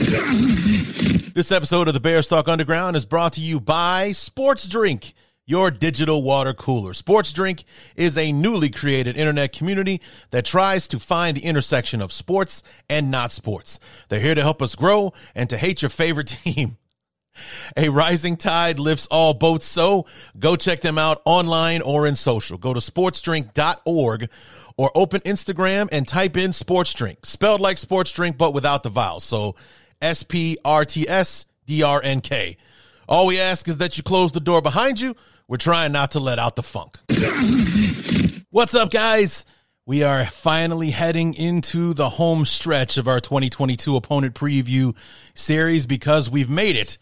This episode of the Bears Talk Underground is brought to you by Sports Drink, your digital water cooler. Sports Drink is a newly created internet community that tries to find the intersection of sports and not sports. They're here to help us grow and to hate your favorite team. A rising tide lifts all boats, so go check them out online or in social. Go to sportsdrink.org or open Instagram and type in sports drink, spelled like sports drink, but without the vowels. So S P R T S D R N K. All we ask is that you close the door behind you. We're trying not to let out the funk. What's up, guys? We are finally heading into the home stretch of our 2022 opponent preview series because we've made it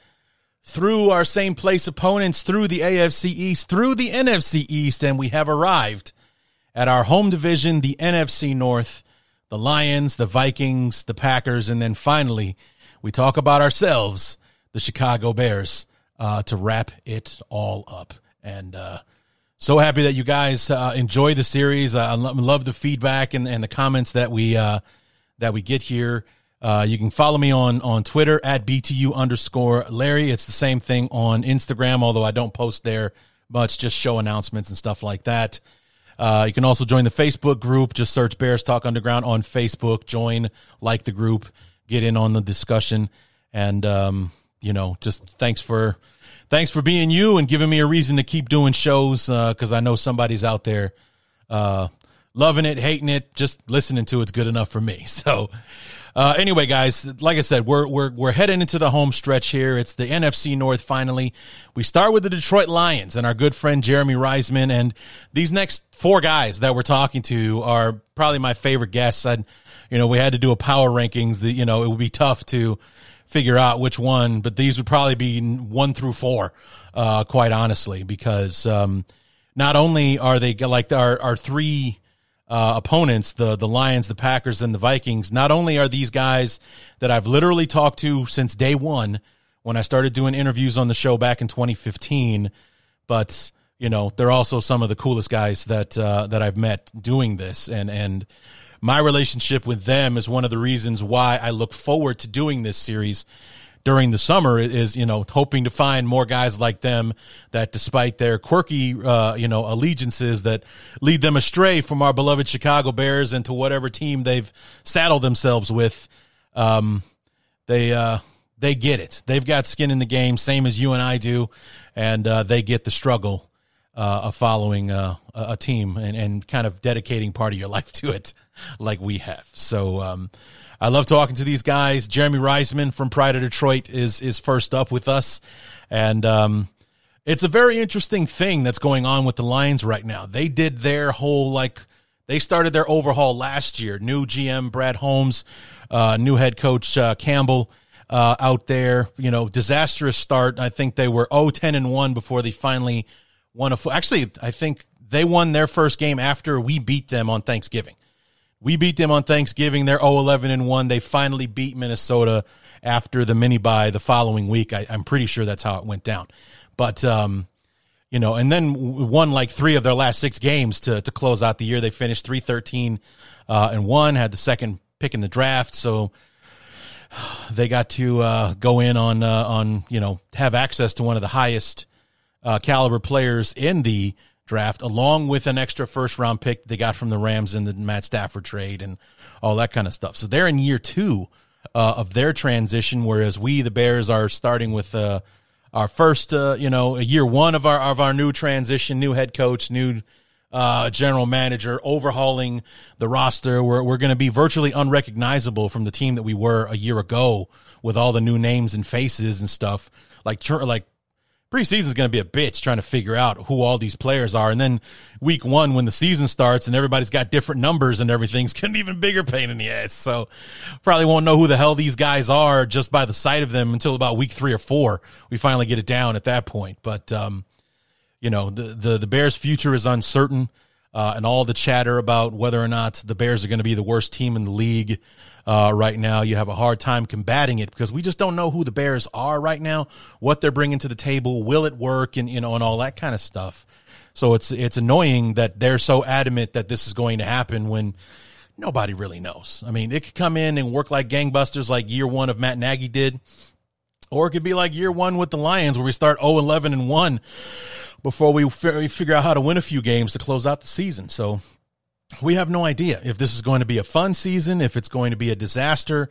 through our same place opponents, through the AFC East, through the NFC East, and we have arrived at our home division, the NFC North, the Lions, the Vikings, the Packers, and then finally, we talk about ourselves, the Chicago Bears, uh, to wrap it all up. And uh, so happy that you guys uh, enjoy the series. I love the feedback and, and the comments that we uh, that we get here. Uh, you can follow me on on Twitter at btu underscore Larry. It's the same thing on Instagram, although I don't post there much, just show announcements and stuff like that. Uh, you can also join the Facebook group. Just search Bears Talk Underground on Facebook. Join, like the group get in on the discussion. And um, you know, just thanks for thanks for being you and giving me a reason to keep doing shows because uh, I know somebody's out there uh, loving it, hating it, just listening to it's good enough for me. So. Uh, anyway, guys, like I said, we're we're we're heading into the home stretch here. It's the NFC North finally. We start with the Detroit Lions and our good friend Jeremy Reisman, and these next four guys that we're talking to are probably my favorite guests. I'd you know, we had to do a power rankings that, you know, it would be tough to figure out which one, but these would probably be one through four, uh, quite honestly, because, um, not only are they like our, our three, uh, opponents, the, the Lions, the Packers, and the Vikings, not only are these guys that I've literally talked to since day one when I started doing interviews on the show back in 2015, but, you know, they're also some of the coolest guys that, uh, that I've met doing this. And, and, my relationship with them is one of the reasons why I look forward to doing this series during the summer is you know hoping to find more guys like them that despite their quirky uh, you know allegiances that lead them astray from our beloved Chicago Bears into whatever team they've saddled themselves with. Um, they uh, they get it. They've got skin in the game same as you and I do and uh, they get the struggle uh, of following uh, a team and, and kind of dedicating part of your life to it like we have. So um, I love talking to these guys. Jeremy Reisman from Pride of Detroit is is first up with us, and um, it's a very interesting thing that's going on with the Lions right now. They did their whole like they started their overhaul last year. New GM Brad Holmes, uh, new head coach uh, Campbell. Uh, out there, you know, disastrous start. I think they were 0 10 and 1 before they finally won a. Actually, I think they won their first game after we beat them on Thanksgiving. We beat them on Thanksgiving. They're 0 11 and 1. They finally beat Minnesota after the mini bye the following week. I, am pretty sure that's how it went down. But, um, you know, and then won like three of their last six games to, to close out the year. They finished 3 13 uh, and 1, had the second pick in the draft. So they got to uh, go in on, uh, on, you know, have access to one of the highest uh, caliber players in the draft, along with an extra first round pick they got from the Rams in the Matt Stafford trade and all that kind of stuff. So they're in year two uh, of their transition, whereas we, the Bears, are starting with uh, our first, uh, you know, a year one of our of our new transition, new head coach, new uh, general manager, overhauling the roster. We're, we're going to be virtually unrecognizable from the team that we were a year ago with all the new names and faces and stuff. Like, like preseason is going to be a bitch trying to figure out who all these players are. And then week one, when the season starts and everybody's got different numbers and everything's going to be even bigger pain in the ass. So probably won't know who the hell these guys are just by the sight of them until about week three or four. We finally get it down at that point. But, um, you know, the, the, the Bears future is uncertain. Uh, and all the chatter about whether or not the Bears are going to be the worst team in the league uh, right now. You have a hard time combating it because we just don't know who the Bears are right now, what they're bringing to the table, will it work, and you know, and all that kind of stuff. So it's it's annoying that they're so adamant that this is going to happen when nobody really knows. I mean, it could come in and work like gangbusters, like year one of Matt Nagy did, or it could be like year one with the Lions, where we start 0 11 and 1 before we, we figure out how to win a few games to close out the season. So we have no idea if this is going to be a fun season, if it's going to be a disaster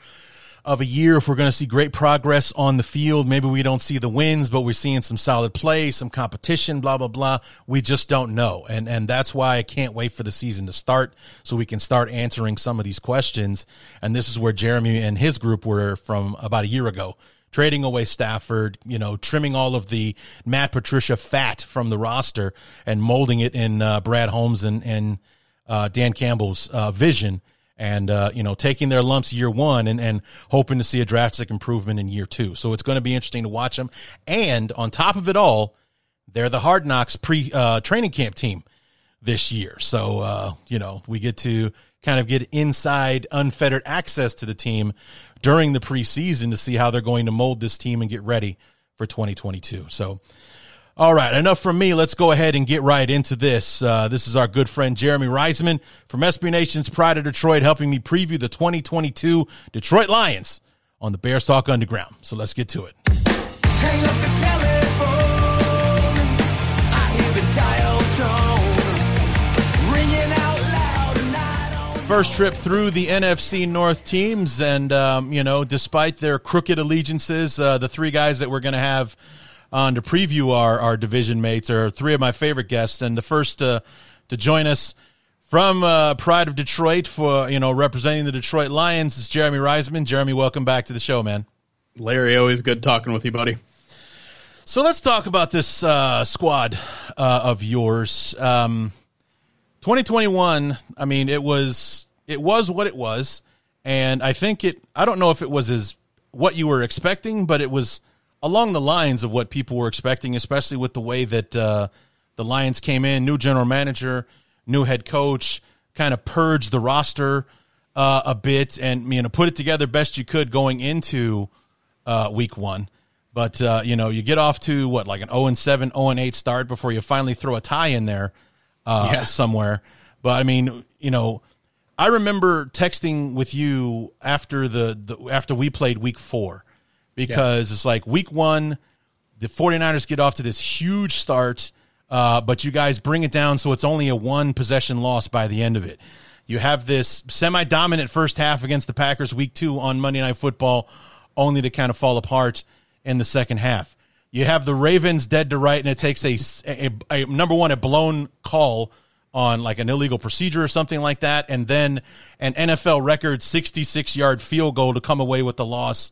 of a year, if we're going to see great progress on the field. Maybe we don't see the wins, but we're seeing some solid play, some competition, blah, blah, blah. We just don't know. And, and that's why I can't wait for the season to start so we can start answering some of these questions. And this is where Jeremy and his group were from about a year ago trading away Stafford, you know, trimming all of the Matt Patricia fat from the roster and molding it in uh, Brad Holmes and, and uh, Dan Campbell's uh, vision and uh, you know taking their lumps year one and, and hoping to see a drastic improvement in year two. So it's going to be interesting to watch them. And on top of it all, they're the Hard Knocks pre uh, training camp team this year. So uh, you know we get to kind of get inside unfettered access to the team during the preseason to see how they're going to mold this team and get ready for 2022. So all right, enough from me. Let's go ahead and get right into this. Uh, this is our good friend Jeremy Reisman from SB Nation's Pride of Detroit, helping me preview the 2022 Detroit Lions on the Bears Talk Underground. So let's get to it. First trip through the NFC North teams, and um, you know, despite their crooked allegiances, uh, the three guys that we're going to have on to preview our, our division mates are three of my favorite guests. And the first uh, to join us from uh, Pride of Detroit for, you know, representing the Detroit Lions is Jeremy Reisman. Jeremy, welcome back to the show, man. Larry, always good talking with you, buddy. So let's talk about this uh, squad uh, of yours. Um, 2021, I mean, it was it was what it was, and I think it. I don't know if it was as what you were expecting, but it was along the lines of what people were expecting, especially with the way that uh, the Lions came in, new general manager, new head coach, kind of purged the roster uh, a bit and you know put it together best you could going into uh, week one. But uh, you know, you get off to what like an 0 and 7, 0 and 8 start before you finally throw a tie in there uh, yeah. somewhere. But I mean, you know, I remember texting with you after the, the after we played week four because yeah. it's like week one, the 49ers get off to this huge start, uh, but you guys bring it down so it's only a one possession loss by the end of it. You have this semi dominant first half against the Packers week two on Monday Night Football, only to kind of fall apart in the second half. You have the Ravens dead to right, and it takes a, a, a number one, a blown call on like an illegal procedure or something like that, and then an NFL record 66 yard field goal to come away with the loss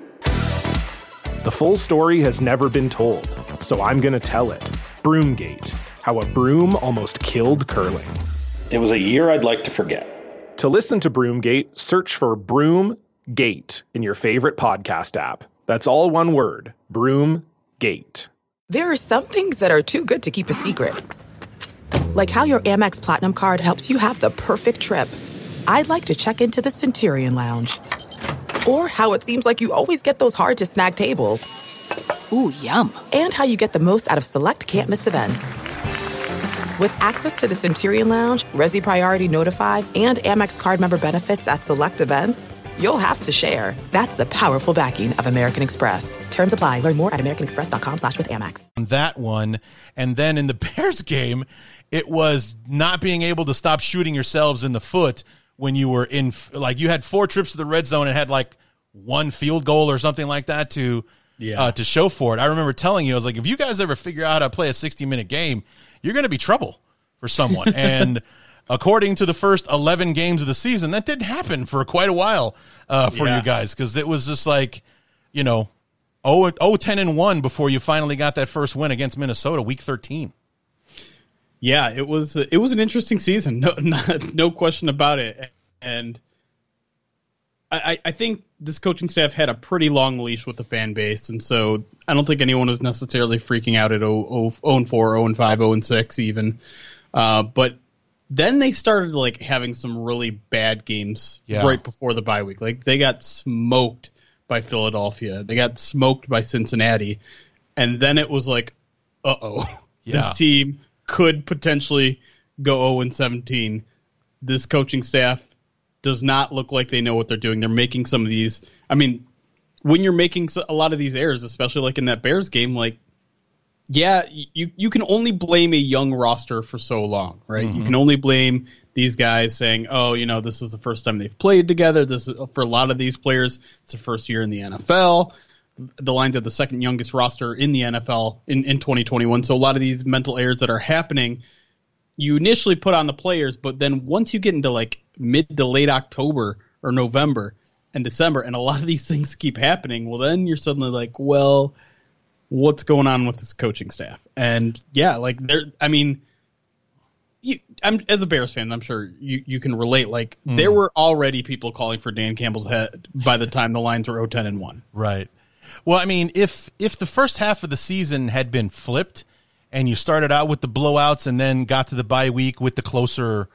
The full story has never been told, so I'm going to tell it. Broomgate How a Broom Almost Killed Curling. It was a year I'd like to forget. To listen to Broomgate, search for Broomgate in your favorite podcast app. That's all one word Broomgate. There are some things that are too good to keep a secret, like how your Amex Platinum card helps you have the perfect trip. I'd like to check into the Centurion Lounge. Or how it seems like you always get those hard to snag tables. Ooh, yum. And how you get the most out of select can't miss events. With access to the Centurion Lounge, Resy Priority Notified, and Amex card member benefits at select events, you'll have to share. That's the powerful backing of American Express. Terms apply. Learn more at americanexpress.com slash with Amex. that one. And then in the Bears game, it was not being able to stop shooting yourselves in the foot when you were in, like, you had four trips to the red zone and had like one field goal or something like that to, Yeah. uh, to show for it. I remember telling you, I was like, if you guys ever figure out how to play a 60 minute game, you're going to be trouble for someone. and according to the first 11 games of the season, that didn't happen for quite a while uh, for Yeah. you guys because it was just like, you know, 0, 0 10 and 1 before you finally got that first win against Minnesota, week 13. Yeah, it was it was an interesting season, no not, no question about it. And I, I think this coaching staff had a pretty long leash with the fan base, and so I don't think anyone was necessarily freaking out at 0, 0, 4, 0 5, 0 6 even. Uh, but then they started like having some really bad games Yeah. right before the bye week. Like they got smoked by Philadelphia, they got smoked by Cincinnati, and then it was like, uh oh, Yeah. this team could potentially go 0 and 17. This coaching staff does not look like they know what they're doing. They're making some of these. I mean, when you're making a lot of these errors, especially like in that Bears game, like yeah, you you can only blame a young roster for so long, right? You mm-hmm. can only blame these guys saying, "Oh, you know, this is the first time they've played together." This is for a lot of these players, it's the first year in the NFL. The Lions have the second youngest roster in the NFL in, in 2021. So a lot of these mental errors that are happening, you initially put on the players, but then once you get into like mid to late October or November and December, and a lot of these things keep happening, well, then you're suddenly like, well, what's going on with this coaching staff? And yeah, like there, I mean, you, I'm as a Bears fan, I'm sure you, you can relate. Like there hmm. were already people calling for Dan Campbell's head by the time the Lions were 0-10 and one. Right. Well, I mean, if if the first half of the season had been flipped and you started out with the blowouts and then got to the bye week with the closer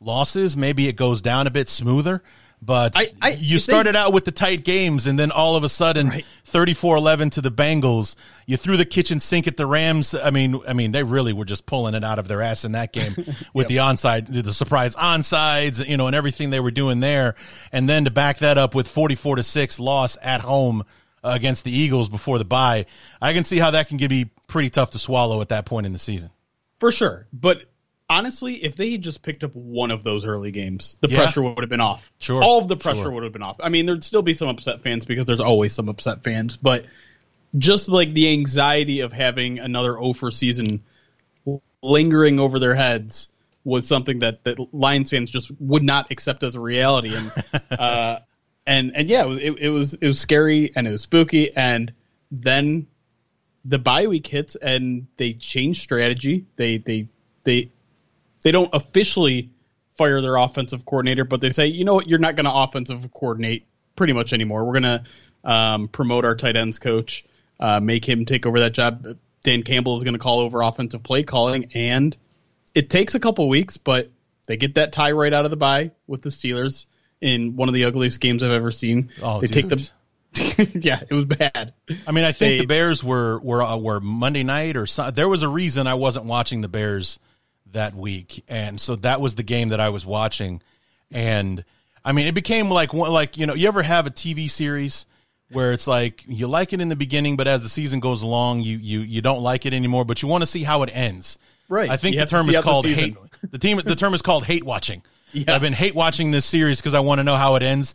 losses, maybe it goes down a bit smoother. But I- I- you if they- started out with the tight games and then all of a sudden Right. 34-11 to the Bengals. You threw the kitchen sink at the Rams. I mean, I mean they really were just pulling it out of their ass in that game with the onside, the surprise onsides, you know, and everything they were doing there. And then to back that up with 44 to 6 loss at home against the Eagles before the bye. I can see how that can be pretty tough to swallow at that point in the season. For sure. But honestly, if they had just picked up one of those early games, the Yeah. pressure would have been off. Sure, All of the pressure sure. would have been off. I mean, there'd still be some upset fans because there's always some upset fans, but just like the anxiety of having another over season lingering over their heads was something that, that Lions fans just would not accept as a reality. And uh, and and yeah, it it was it was scary and it was spooky. And then the bye week hits and they change strategy. They they they they don't officially fire their offensive coordinator, but they say, you know what, you're not going to offensive coordinate pretty much anymore. We're going to um, promote our tight ends coach, uh, make him take over that job. Dan Campbell is going to call over offensive play calling, and it takes a couple weeks, but they get that tie right out of the bye with the Steelers in one of the ugliest games I've ever seen. Oh, they take dude. them. yeah, it was bad. I mean, I think They- the Bears were were uh, were Monday night or so, there was a reason I wasn't watching the Bears that week, and so that was the game that I was watching, and I mean, it became like one like you know, you ever have a TV series where it's like you like it in the beginning, but as the season goes along, you you you don't like it anymore, but you want to see how it ends. Right. I think You the term is out the called hate. The team the term is called hate watching. Yeah. I've been hate watching this series because I want to know how it ends.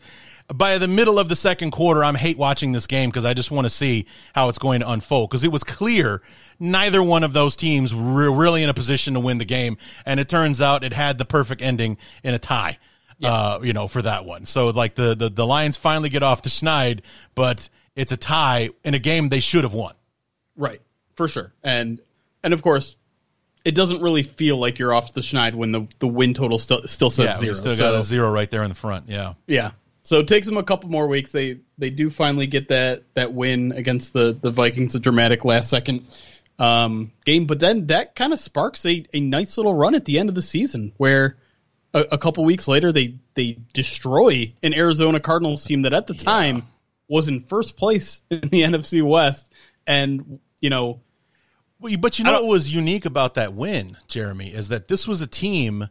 By the middle of the second quarter, I'm hate watching this game because I just want to see how it's going to unfold. Because it was clear neither one of those teams were really in a position to win the game, and it turns out it had the perfect ending in a tie. Uh, you know, for that one. So like the the, the Lions finally get off the schneid, but it's a tie in a game they should have won. Right, for sure. And and of course, it doesn't really feel like you're off the schneid when the, the win total still still says yeah, zero. still So, got a zero right there in the front. Yeah. Yeah. So it takes them a couple more weeks. They they do finally get that that win against the the Vikings, a dramatic last second um, game. But then that kind of sparks a, a nice little run at the end of the season where a, a couple weeks later they they destroy an Arizona Cardinals team that at the time was in first place in the NFC West, and you know. Well, but you know what was unique about that win, Jeremy, is that this was a team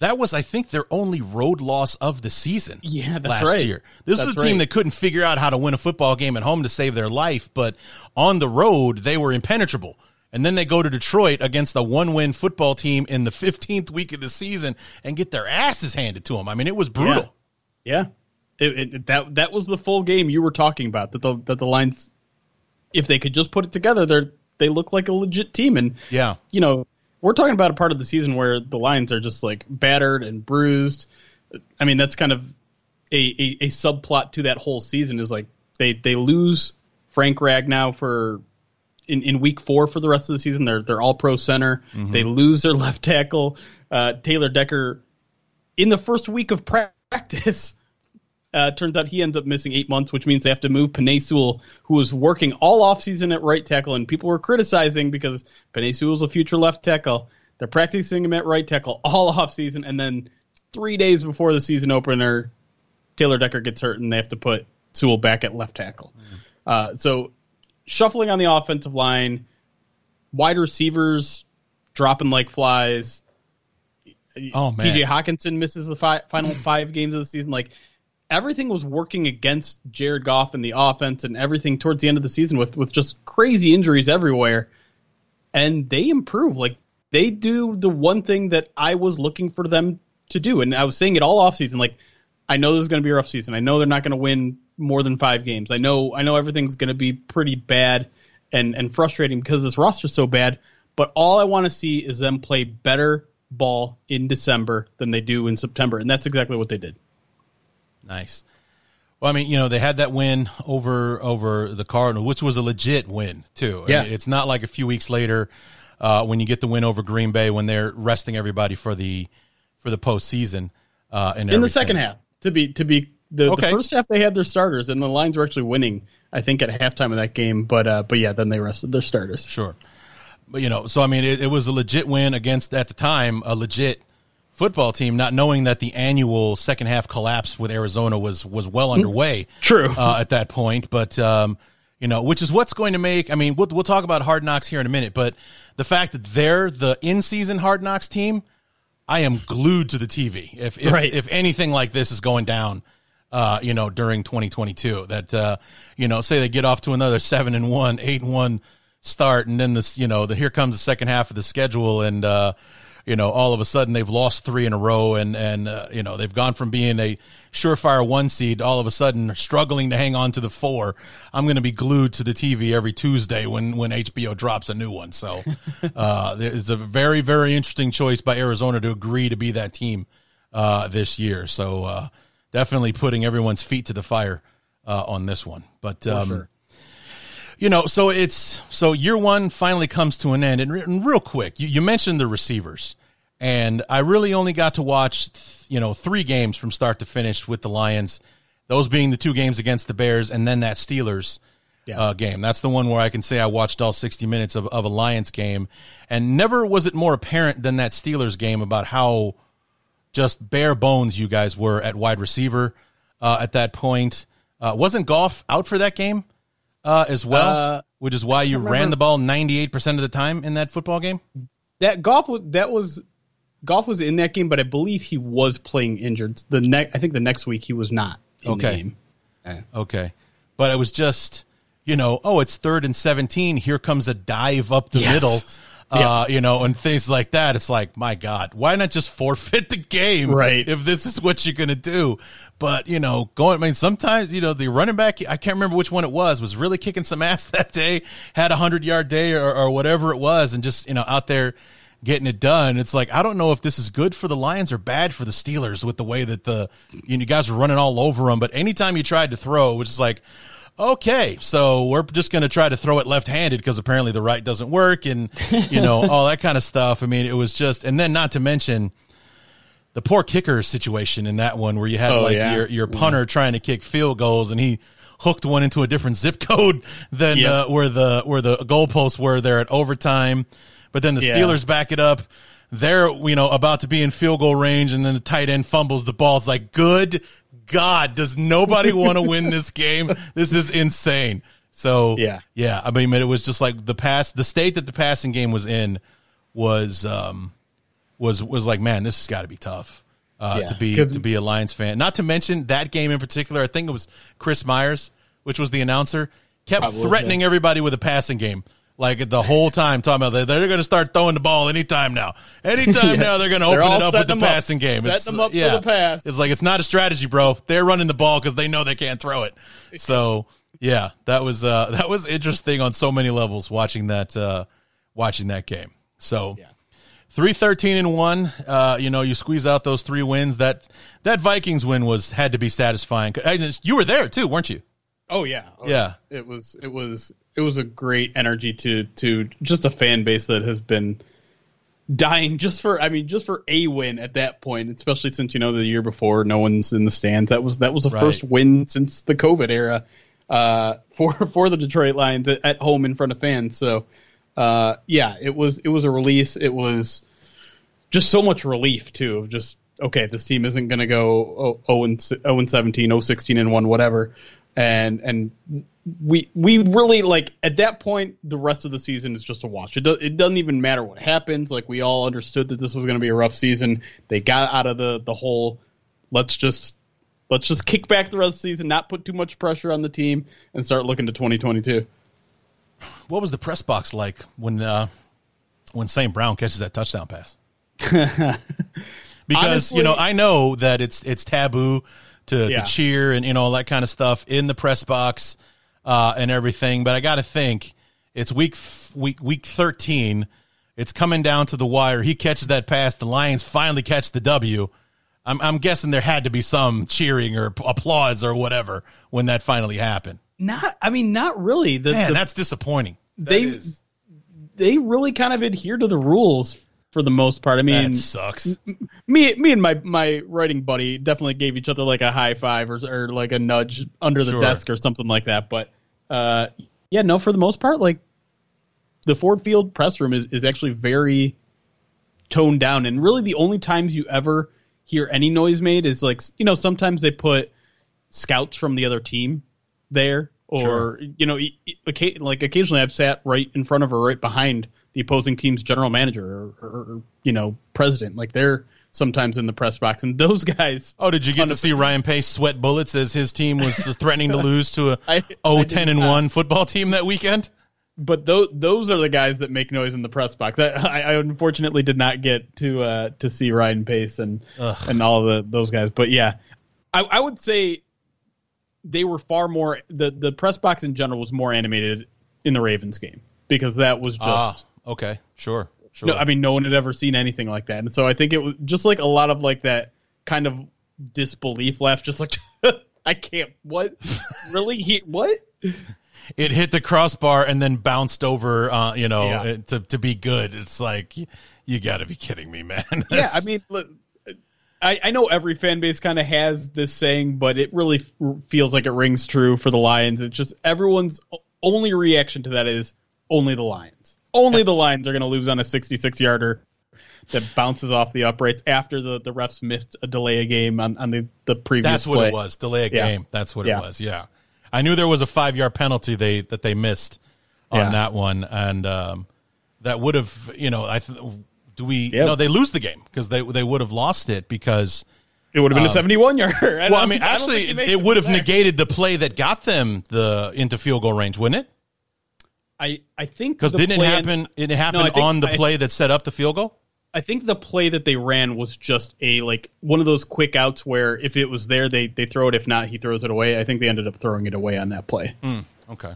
that was, I think, their only road loss of the season. Yeah, last right. year. This That's was a team right. that couldn't figure out how to win a football game at home to save their life, but on the road they were impenetrable. And then they go to Detroit against a one-win football team in the 15th week of the season and get their asses handed to them. I mean, it was brutal. Yeah, it, it, that that was the full game you were talking about. That the that the lines, if they could just put it together, they are they look like a legit team. And Yeah. you know, we're talking about a part of the season where the Lions are just like battered and bruised. I mean, that's kind of a, a, a subplot to that whole season is like they, they lose Frank Ragnow for in, in week four for the rest of the season. They're they're all pro center. They lose their left tackle, uh, Taylor Decker, in the first week of practice. Uh, turns out he ends up missing eight months, which means they have to move Penei Sewell, who was working all offseason at right tackle, and people were criticizing because Penei Sewell's a future left tackle. They're practicing him at right tackle all offseason, and then three days before the season opener, Taylor Decker gets hurt, and they have to put Sewell back at left tackle. Uh, so shuffling on the offensive line, wide receivers dropping like flies. Oh, man. TJ Hockenson misses the fi- final five games of the season. Like everything was working against Jared Goff and the offense and everything towards the end of the season with with just crazy injuries everywhere. And they improve. Like they do the one thing that I was looking for them to do. And I was saying it all offseason. Like I know this is going to be a rough season. I know they're not going to win more than five games. I know I know everything's going to be pretty bad and and frustrating because this roster's so bad. But all I want to see is them play better ball in December than they do in September, and that's exactly what they did. Nice. Well, I mean, you know, they had that win over over the Cardinal, which was a legit win too. I Yeah. mean, it's not like a few weeks later uh, when you get the win over Green Bay when they're resting everybody for the for the postseason. Uh, and In the second half, to be to be the, Okay. the first half they had their starters, and the Lions were actually winning. I think at halftime of that game, but uh, but yeah, then they rested their starters. Sure. But you know, so I mean, it, it was a legit win against at the time a legit football team, not knowing that the annual second half collapse with Arizona was was well underway. True. uh, at that point, but um, you know, which is what's going to make. I mean, we'll we'll talk about Hard Knocks here in a minute, but the fact that they're the in season Hard Knocks team, I am glued to the TV. If if, Right. if anything like this is going down. Uh, you know, during 2022, that uh, you know, say they get off to another seven and one, eight and one start, and then this, you know, the here comes the second half of the schedule, and uh, you know, all of a sudden they've lost three in a row, and and uh, you know they've gone from being a surefire one seed, all of a sudden struggling to hang on to the four. I'm going to be glued to the TV every Tuesday when when HBO drops a new one. So uh, it's a very very interesting choice by Arizona to agree to be that team uh, this year. So uh, definitely putting everyone's feet to the fire uh, on this one, but. Um, you know, so it's so year one finally comes to an end, and, re- and real quick, you, you mentioned the receivers, and I really only got to watch, th- you know, three games from start to finish with the Lions. Those being the two games against the Bears, and then that Steelers uh, game. That's the one where I can say I watched all sixty minutes of, of a Lions game, and never was it more apparent than that Steelers game about how just bare bones you guys were at wide receiver uh, at that point. Uh, wasn't Goff out for that game uh, as well, Uh, which is why you ran the ball 98% of the time in that football game? That Goff was that was Goff was in that game, but I believe he was playing injured. The next, I think the next week he was not in Okay. the game. Okay. But it was just, you know, oh, it's third and 17. Here comes a dive up the Yes. middle, uh, Yeah. you know, and things like that. It's like, my God, why not just forfeit the game? Right. If this is what you're going to do. But, you know, going, I mean, sometimes, you know, the running back, I can't remember which one it was, was really kicking some ass that day, had a 100 yard day or, or whatever it was, and just, you know, out there getting it done. It's like, I don't know if this is good for the Lions or bad for the Steelers with the way that the, you, know, you guys are running all over them. But anytime you tried to throw, it was just like, okay, so we're just going to try to throw it left handed because apparently the right doesn't work and, you know, all that kind of stuff. I mean, it was just, and then not to mention, the poor kicker situation in that one where you had Oh, like yeah. your your punter trying to kick field goals and he hooked one into a different zip code than Yep. uh, where the where the goalposts were there at overtime. But then the Yeah. Steelers back it up. they're you know about to be in field goal range, and then the tight end fumbles the ball. It's like, good God, does nobody want to win this game? This is insane. So Yeah. yeah. I mean, it was just like the pass, the state that the passing game was in was um was was like, man, this has got to be tough. Uh, Yeah, to be to be a Lions fan. Not to mention that game in particular. I think it was Chris Myers, which was the announcer, kept Probably, threatening everybody with a passing game. Like the whole time, talking about they're, they're going to start throwing the ball anytime now. Anytime now, they're going to open it up with the them up. passing game. Setting them up for the pass. It's like it's not a strategy, bro. They're running the ball because they know they can't throw it. So yeah, that was uh, that was interesting on so many levels watching that uh, watching that game. So three thirteen and one. Uh, you know, you squeeze out those three wins. That that Vikings win was had to be satisfying. You were there too, weren't you? Oh yeah, Oh, Yeah. It was it was it was a great energy to to just a fan base that has been dying just for I mean just for a win at that point, especially since you know the year before no one's in the stands. That was that was the Right. first win since the COVID era uh, for for the Detroit Lions at, at home in front of fans. So uh, yeah, it was it was a release. It was just so much relief too of just okay this team isn't going to go 0 and 0 and 17 0 16 and 1 whatever. And and we we really like at that point the rest of the season is just a watch it, do, it doesn't even matter what happens. Like we all understood that this was going to be a rough season. They got out of the the whole let's just let's just kick back the rest of the season not put too much pressure on the team and start looking to 2022 What was the press box like when uh, when St. Brown catches that touchdown pass? because Honestly- you know I know that it's it's taboo to, Yeah. to cheer and you know all that kind of stuff in the press box uh, and everything, but I got to think it's week f- week week thirteen. It's coming down to the wire. He catches that pass. The Lions finally catch the W. I'm, I'm guessing there had to be some cheering or applause or whatever when that finally happened. Not i mean not really the, Man, the- that's disappointing. They they really kind of adhere to the rules for the most part. I mean, that sucks. me me and my my writing buddy definitely gave each other like a high five or or like a nudge under the Sure. desk or something like that. But uh, yeah, no, for the most part, like the Ford Field press room is is actually very toned down, and really the only times you ever hear any noise made is like you know sometimes they put scouts from the other team there or Sure. you know like occasionally I've sat right in front of or right behind the opposing team's general manager or, or, or you know president like they're sometimes in the press box and those guys Oh, did you get to see Ryan Pace sweat bullets as his team was threatening to lose to a I- I 0 did 10 and not. 1 football team that weekend? but those those are the guys that make noise in the press box. I, I unfortunately did not get to uh, to see Ryan Pace and and all the, those guys. But yeah, I, I would say they were far more the the press box in general was more animated in the Ravens game because that was just Ah, okay, sure, sure. no. I mean, no one had ever seen anything like that, and so I think it was just like a lot of like that kind of disbelief laugh, just like I can't. What really? He what? it hit the crossbar and then bounced over, uh, you know, Yeah. to to be good. It's like you, got to be kidding me, man. Yeah, I mean, look, I, I know every fan base kind of has this saying, but it really f- feels like it rings true for the Lions. It's just everyone's only reaction to that is only the Lions. Only the Lions are going to lose on a 66 yarder that bounces off the uprights after the, the refs missed a delay a game on, on the, the previous That's what play. it was. Delay a Yeah. game. That's what Yeah. it was. Yeah. I knew there was a five yard penalty they that they missed on Yeah. that one, and um, that would have you know I th- do we Yeah. no they lose the game because they they would have lost it because It would have been a 71 yarder. well I mean actually it, it would have negated the play that got them the into field goal range wouldn't it I, I think because didn't it happen it happened I think- on the I- play that set up the field goal I think the play that they ran was just a like one of those quick outs where if it was there they they throw it if not he throws it away. I think they ended up throwing it away on that play. okay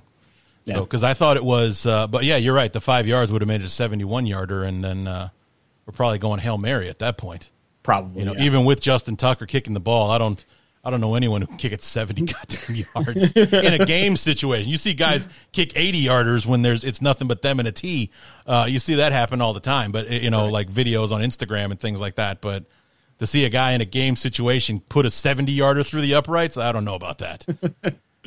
Yeah. because I thought it was uh, but yeah you're right the five yards would have made it a 71 yarder and then uh, we're probably going hail mary at that point Probably. You know, yeah. even with Justin Tucker kicking the ball, I don't, I don't know anyone who can kick it seventy goddamn yards in a game situation. You see guys kick eighty yarders when there's it's nothing but them and a tee. Uh, you see that happen all the time, but you know, like videos on Instagram and things like that. But to see a guy in a game situation put a seventy yarder through the uprights, I don't know about that.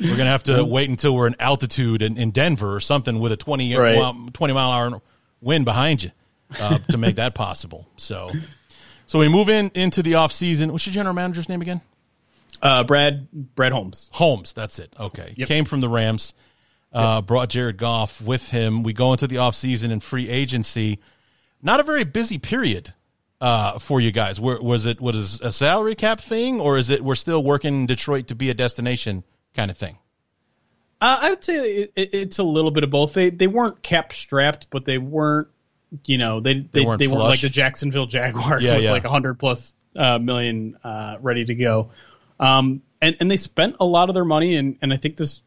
we're gonna have to wait until we're in altitude in, in Denver or something with a 20, Right. mile- 20 mile hour wind behind you. Uh, to make that possible. So, so we move in into the off season. What's your general manager's name again? Uh, Brad Brad Holmes. Holmes, that's it. Okay, Yep. came from the Rams. Uh, Brought Jared Goff with him. We go into the off season and free agency. Not a very busy period uh, for you guys. Were, was it was it a salary cap thing, or is it we're still working Detroit to be a destination kind of thing? Uh, I would say it, it, it's a little bit of both. They they weren't cap strapped, but they weren't. You know, they they, they weren't weren't, like the Jacksonville Jaguars Yeah, with yeah. like a hundred plus uh, million uh, ready to go. Um, and and they spent a lot of their money, and and I think this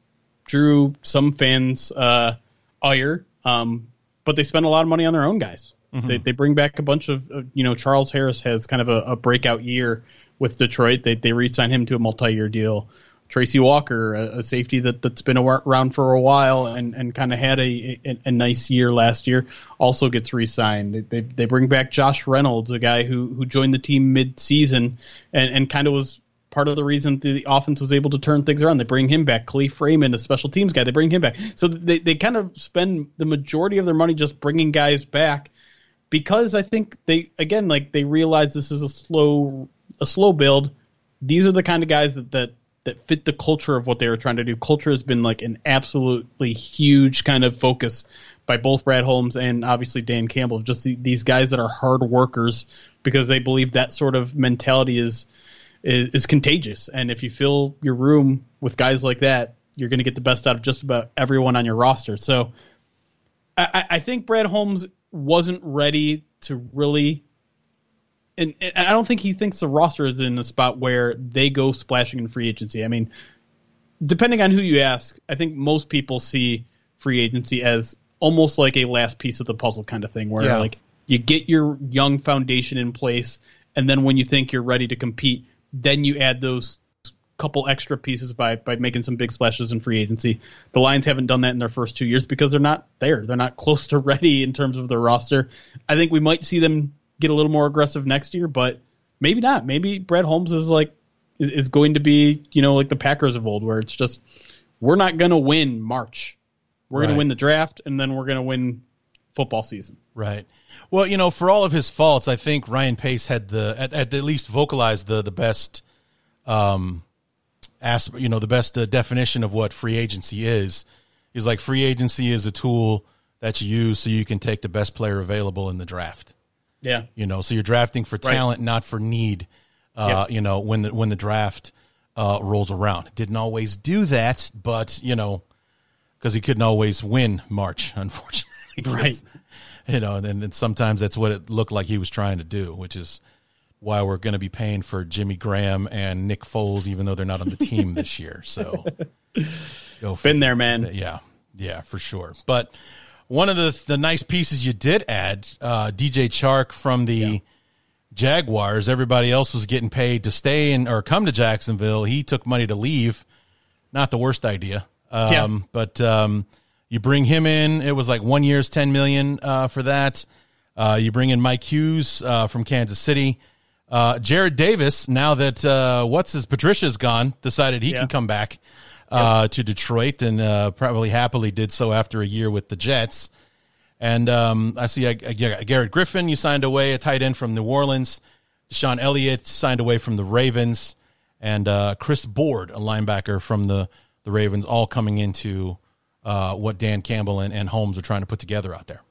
drew some fans uh, ire. Um, but they spent a lot of money on their own guys. They they bring back a bunch of uh, you know Charles Harris has kind of a, a breakout year with Detroit. They they re-signed him to a multi-year deal. Tracy Walker, a, a safety that that's been around for a while and, and kind of had a, a a nice year last year, also gets re-signed. They, they they bring back Josh Reynolds, a guy who who joined the team mid-season and and kind of was part of the reason the offense was able to turn things around. They bring him back. Kalif Raymond, a special teams guy, they bring him back. So they they kind of spend the majority of their money just bringing guys back because I think they again like they realize this is a slow a slow build. These are the kind of guys that that that fit the culture of what they were trying to do. Culture has been like an absolutely huge kind of focus by both Brad Holmes and obviously Dan Campbell. Just the, these guys that are hard workers because they believe that sort of mentality is is, is contagious. And if you fill your room with guys like that, you're going to get the best out of just about everyone on your roster. So I, I- I think Brad Holmes wasn't ready to really. And, and I don't think he thinks the roster is in a spot where they go splashing in free agency. I mean, depending on who you ask, I think most people see free agency as almost like a last piece of the puzzle kind of thing, where Yeah. like you get your young foundation in place, and then when you think you're ready to compete, then you add those couple extra pieces by by making some big splashes in free agency. The Lions haven't done that in their first two years because they're not there. They're not close to ready in terms of their roster. I think we might see them get a little more aggressive next year, but maybe not. Maybe Brad Holmes is like is, is going to be you know like the Packers of old, where it's just we're not going to win March. We're going to win the draft, and then we're going to win football season. Right. Well, you know, for all of his faults, I think Ryan Pace had the at, at least vocalized the the best, um, as you know, the best uh, definition of what free agency is. Is like free agency is a tool that you use so you can take the best player available in the draft. Yeah, You know, so you're drafting for Right. talent, not for need. Uh, You know, when the when the draft uh, rolls around, didn't always do that, but you know, because he couldn't always win March, unfortunately. Right. you know, and, and sometimes that's what it looked like he was trying to do, which is why we're going to be paying for Jimmy Graham and Nick Foles, even though they're not on the team this year. So, go been there, man. yeah, yeah, for sure. But one of the the nice pieces you did add, uh, DJ Chark from the Jaguars. Everybody else was getting paid to stay in or come to Jacksonville. He took money to leave. Not the worst idea. Um, Yeah. But um, you bring him in. It was like one year's ten million uh, for that. Uh, you bring in Mike Hughes uh, from Kansas City. Uh, Jarrad Davis, now that uh, what's his Patricia's gone, decided he Yeah. can come back uh, to Detroit and uh, probably happily did so after a year with the Jets. And um, I see uh, uh, Garrett Griffin, you signed away a tight end from New Orleans. DeShon Elliott signed away from the Ravens. And uh, Chris Board, a linebacker from the, the Ravens, all coming into uh, what Dan Campbell and, and Holmes are trying to put together out there.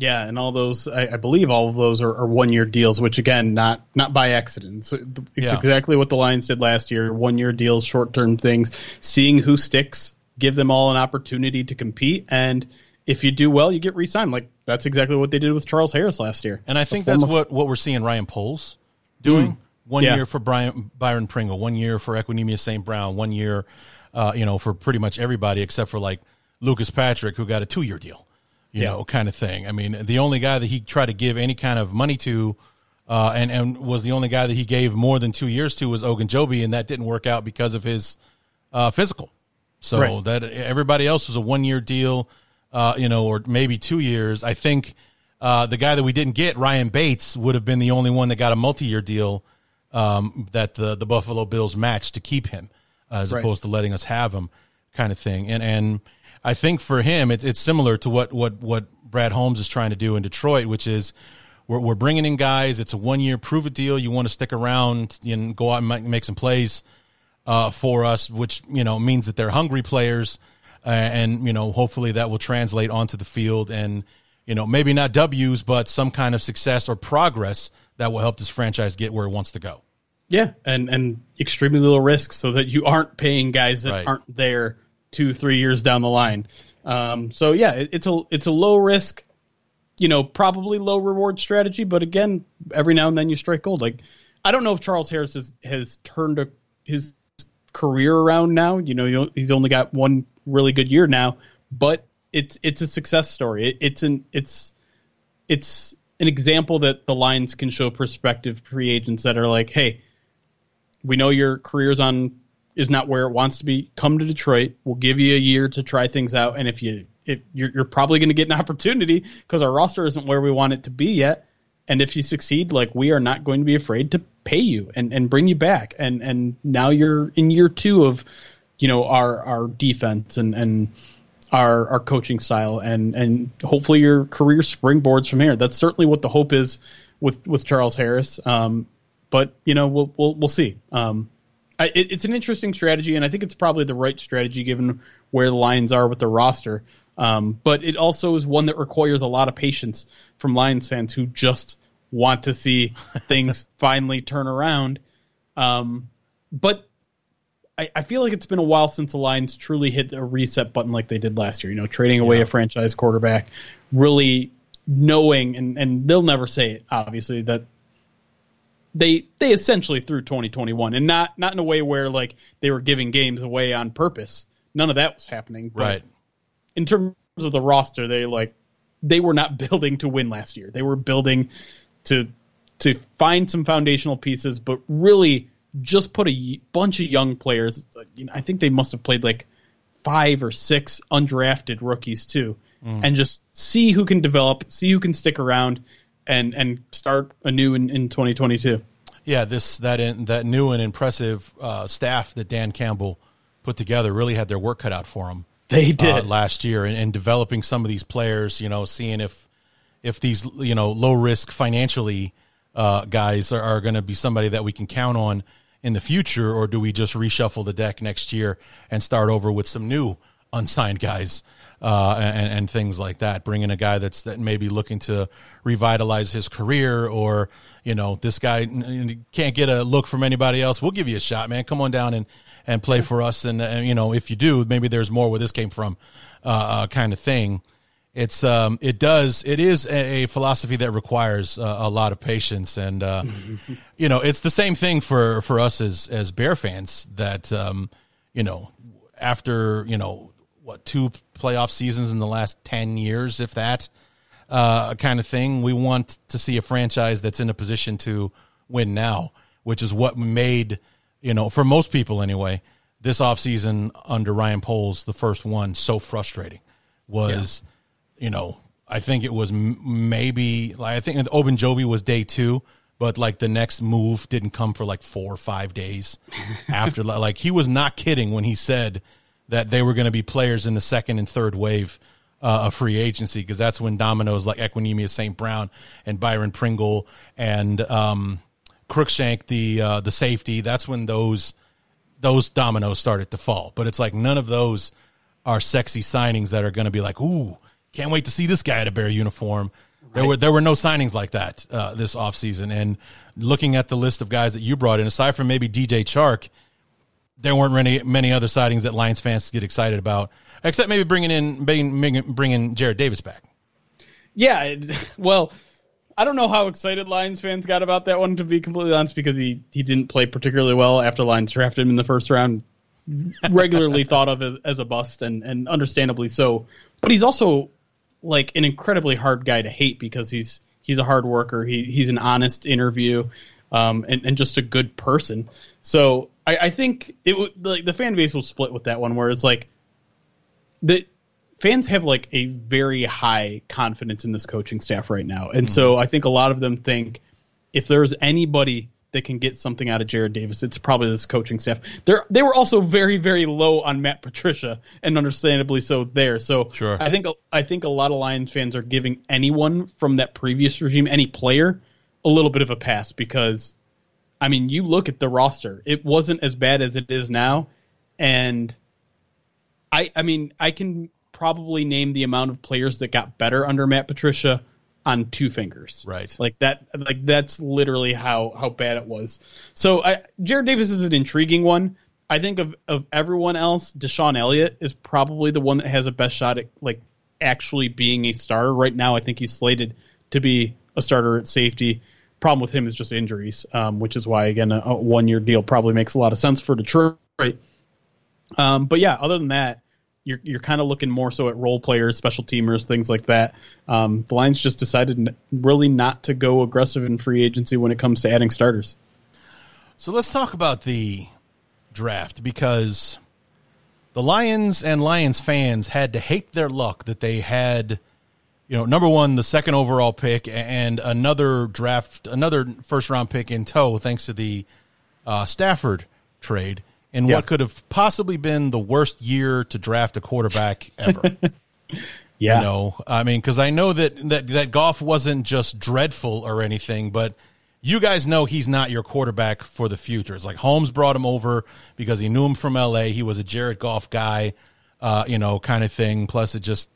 Yeah, and all those, I, I believe, all of those are, are one-year deals, which again, not not by accident. So it's Yeah. exactly what the Lions did last year: one-year deals, short-term things, seeing who sticks, give them all an opportunity to compete, and if you do well, you get re-signed. Like that's exactly what they did with Charles Harris last year. And I think that's of- what, what we're seeing Ryan Poles doing. One Yeah. year for Brian, Byron Pringle, one year for Equanimeous St. Brown, one year, uh, you know, for pretty much everybody except for like Lucas Patrick, who got a two year deal, you Yeah. know, kind of thing. I mean, the only guy that he tried to give any kind of money to, uh, and, and was the only guy that he gave more than two years to was Ogunjobi, and that didn't work out because of his uh, physical. So Right. that everybody else was a one year deal, uh, you know, or maybe two years. I think uh, the guy that we didn't get, Ryan Bates, would have been the only one that got a multi year deal um, that the the Buffalo Bills matched to keep him, as Right. opposed to letting us have him, kind of thing. And and I think for him, it's it's similar to what what what Brad Holmes is trying to do in Detroit, which is we're, we're bringing in guys. It's a one year prove it deal. You want to stick around and go out and make, some plays uh, for us, which you know means that they're hungry players, uh, and you know hopefully that will translate onto the field and you know maybe not W's, but some kind of success or progress that will help this franchise get where it wants to go. Yeah, and and extremely little risk, so that you aren't paying guys that Right. aren't there two three years down the line. Um, so yeah, it, it's a it's a low risk, you know, probably low reward strategy. But again, every now and then you strike gold. Like I don't know if Charles Harris has has turned a, his career around now. You know, he's only got one really good year now, but it's it's a success story. It, it's an it's it's an example that the Lions can show prospective free agents that are like, hey, we know your career's on is not where it wants to be. Come to Detroit. We'll give you a year to try things out, and if you if you're, you're probably going to get an opportunity because our roster isn't where we want it to be yet. And if you succeed, like we are not going to be afraid to pay you and, and bring you back. And and now you're in year two of, you know, our our defense and and our our coaching style and and hopefully your career springboards from here. That's certainly what the hope is with with Charles Harris. Um, but you know we'll we'll we'll see. Um, I, it, it's an interesting strategy, and I think it's probably the right strategy given where the Lions are with the roster. Um, but it also is one that requires a lot of patience from Lions fans who just want to see things finally turn around. Um, but I, I feel like it's been a while since the Lions truly hit a reset button like they did last year. You know, trading away a franchise quarterback, really knowing, and, and they'll never say it, obviously, that they they essentially threw 2021 and not not in a way where like they were giving games away on purpose. None of that was happening. But Right. In terms of the roster, they like they were not building to win last year. They were building to to find some foundational pieces, but really just put a bunch of young players. You know, I think they must have played like five or six undrafted rookies too, mm. and just see who can develop, see who can stick around, and and start anew in, in 2022. Yeah, this that in, that new and impressive uh, staff that Dan Campbell put together really had their work cut out for them. They uh, did. last year, and, and developing some of these players. You know, seeing if if these you know low risk financially uh, guys are, are going to be somebody that we can count on in the future, or do we just reshuffle the deck next year and start over with some new unsigned guys? Uh, and, and things like that. Bringing a guy that's that may be looking to revitalize his career, or you know, this guy can't get a look from anybody else. We'll give you a shot, man. Come on down and and play for us. And, and you know, if you do, maybe there's more where this came from, uh, uh, kind of thing. It's um, it does it is a, a philosophy that requires uh, a lot of patience, and uh, you know, it's the same thing for for us as as Bear fans. That um, you know, after you know what two playoff seasons in the last ten years, if that uh, kind of thing. We want to see a franchise that's in a position to win now, which is what made, you know, for most people anyway, this offseason under Ryan Poles, the first one, so frustrating was, you know, I think it was m- maybe, like, I think Ogunjobi was day two, but like the next move didn't come for like four or five days after. like, he was not kidding when he said that they were going to be players in the second and third wave uh, of free agency because that's when dominoes like Equanimeous St. Brown and Byron Pringle and um, Cruikshank, the uh, the safety, that's when those those dominoes started to fall. But it's like none of those are sexy signings that are going to be like, ooh, can't wait to see this guy at a Bear uniform. There were there were no signings like that uh, this offseason. And looking at the list of guys that you brought in, aside from maybe DJ Chark, there weren't many many other sightings that Lions fans get excited about, except maybe bringing in bringing, bringing Jarrad Davis back. Yeah, well, I don't know how excited Lions fans got about that one to be completely honest because he he didn't play particularly well after Lions drafted him in the first round. Regularly thought of as, as a bust and and understandably so. But he's also like an incredibly hard guy to hate because he's he's a hard worker. He he's an honest interview, um, and and just a good person. So I, I think it would like the fan base will split with that one where it's like the fans have like a very high confidence in this coaching staff right now. And so mm-hmm. I think a lot of them think if there's anybody that can get something out of Jarrad Davis, it's probably this coaching staff. They they were also very very low on Matt Patricia, and understandably so there. So Sure. I think I think a lot of Lions fans are giving anyone from that previous regime, any player, a little bit of a pass because, I mean, you look at the roster, it wasn't as bad as it is now, and I I mean I can probably name the amount of players that got better under Matt Patricia on two fingers. Right. Like that like that's literally how how bad it was. So I Jarrad Davis is an intriguing one. I think of of everyone else, DeShon Elliott is probably the one that has a best shot at like actually being a starter right now. I think he's slated to be a starter at safety. Problem with him is just injuries, um, which is why again a, a one year deal probably makes a lot of sense for Detroit. Um, but yeah, other than that, you're you're kind of looking more so at role players, special teamers, things like that. Um, the Lions just decided really not to go aggressive in free agency when it comes to adding starters. So let's talk about the draft because the Lions and Lions fans had to hate their luck that they had, you know, number one, the second overall pick and another draft, another first round pick in tow, thanks to the uh, Stafford trade, in Yeah. what could have possibly been the worst year to draft a quarterback ever. Yeah, You know, I mean, because I know that that that Goff wasn't just dreadful or anything, but you guys know he's not your quarterback for the future. It's like Holmes brought him over because he knew him from L.A. He was a Jared Goff guy, uh, you know, kind of thing. Plus, it just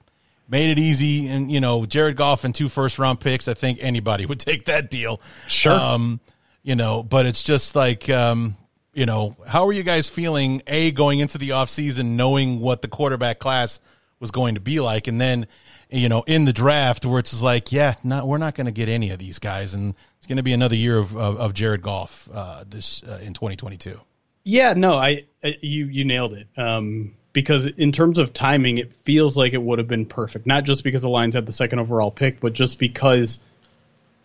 made it easy. And you know, Jared Goff and two first round picks. I think anybody would take that deal. Sure. Um, you know, but it's just like, um, you know, how are you guys feeling? A going into the offseason knowing what the quarterback class was going to be like, and then, you know, in the draft where it's like, yeah, not we're not going to get any of these guys, and it's going to be another year of of, of Jared Goff uh, this uh, in 2022. Yeah, no, I, I you you nailed it. Um, because in terms of timing, it feels like it would have been perfect. Not just because the Lions had the second overall pick, but just because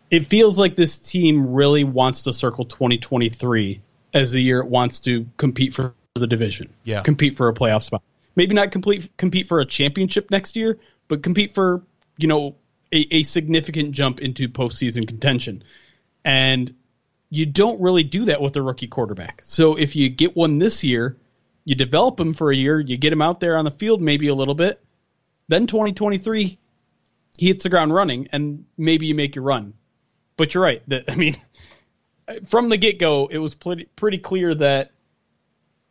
it feels like this team really wants to circle 2023 as the year it wants to compete for the division. Yeah. compete for a playoff spot. Maybe not complete compete for a championship next year, but compete for you know a, a significant jump into postseason contention. And you don't really do that with a rookie quarterback. So if you get one this year, you develop him for a year, you get him out there on the field maybe a little bit, then 2023 he hits the ground running and maybe you make your run. But you're right. That I mean, from the get go, it was pretty pretty clear that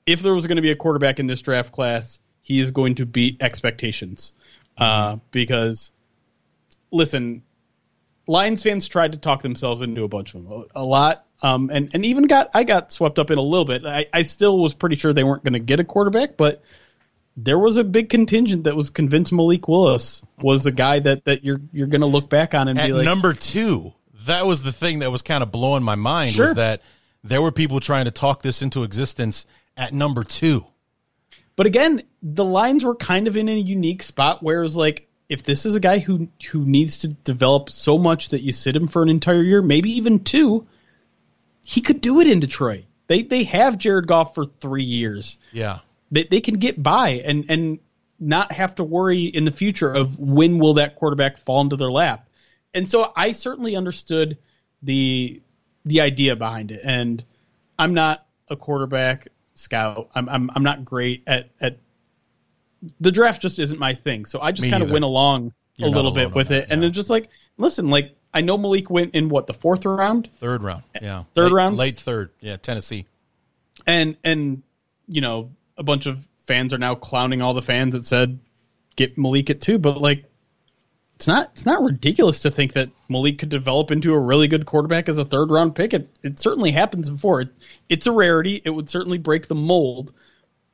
if there was going to be a quarterback in this draft class, he is going to beat expectations. Uh, because listen, Lions fans tried to talk themselves into a bunch of them, a lot, um, and and even got I got swept up in a little bit. I, I still was pretty sure they weren't going to get a quarterback, but there was a big contingent that was convinced Malik Willis was the guy that that you're you're going to look back on and At be like, number two, that was the thing that was kind of blowing my mind Sure. was that there were people trying to talk this into existence at number two. But again, the Lions were kind of in a unique spot where it was like, if this is a guy who who needs to develop so much that you sit him for an entire year, maybe even two, he could do it in Detroit. They they have Jared Goff for three years. Yeah. They they can get by and and not have to worry in the future of when will that quarterback fall into their lap. And so I certainly understood the the idea behind it. And I'm not a quarterback scout. I'm I'm I'm not great at at the draft just isn't my thing. So I just kind of went along You're a little bit with that, it and yeah. then just like listen, like I know Malik went in what the fourth round Third round. Yeah. Third Late- round? Late third. Yeah. Tennessee. and and you know a bunch of fans are now clowning all the fans that said get Malik at two, but like it's not it's not ridiculous to think that Malik could develop into a really good quarterback as a third round pick. It it certainly happens before. It, it's a rarity. It would certainly break the mold,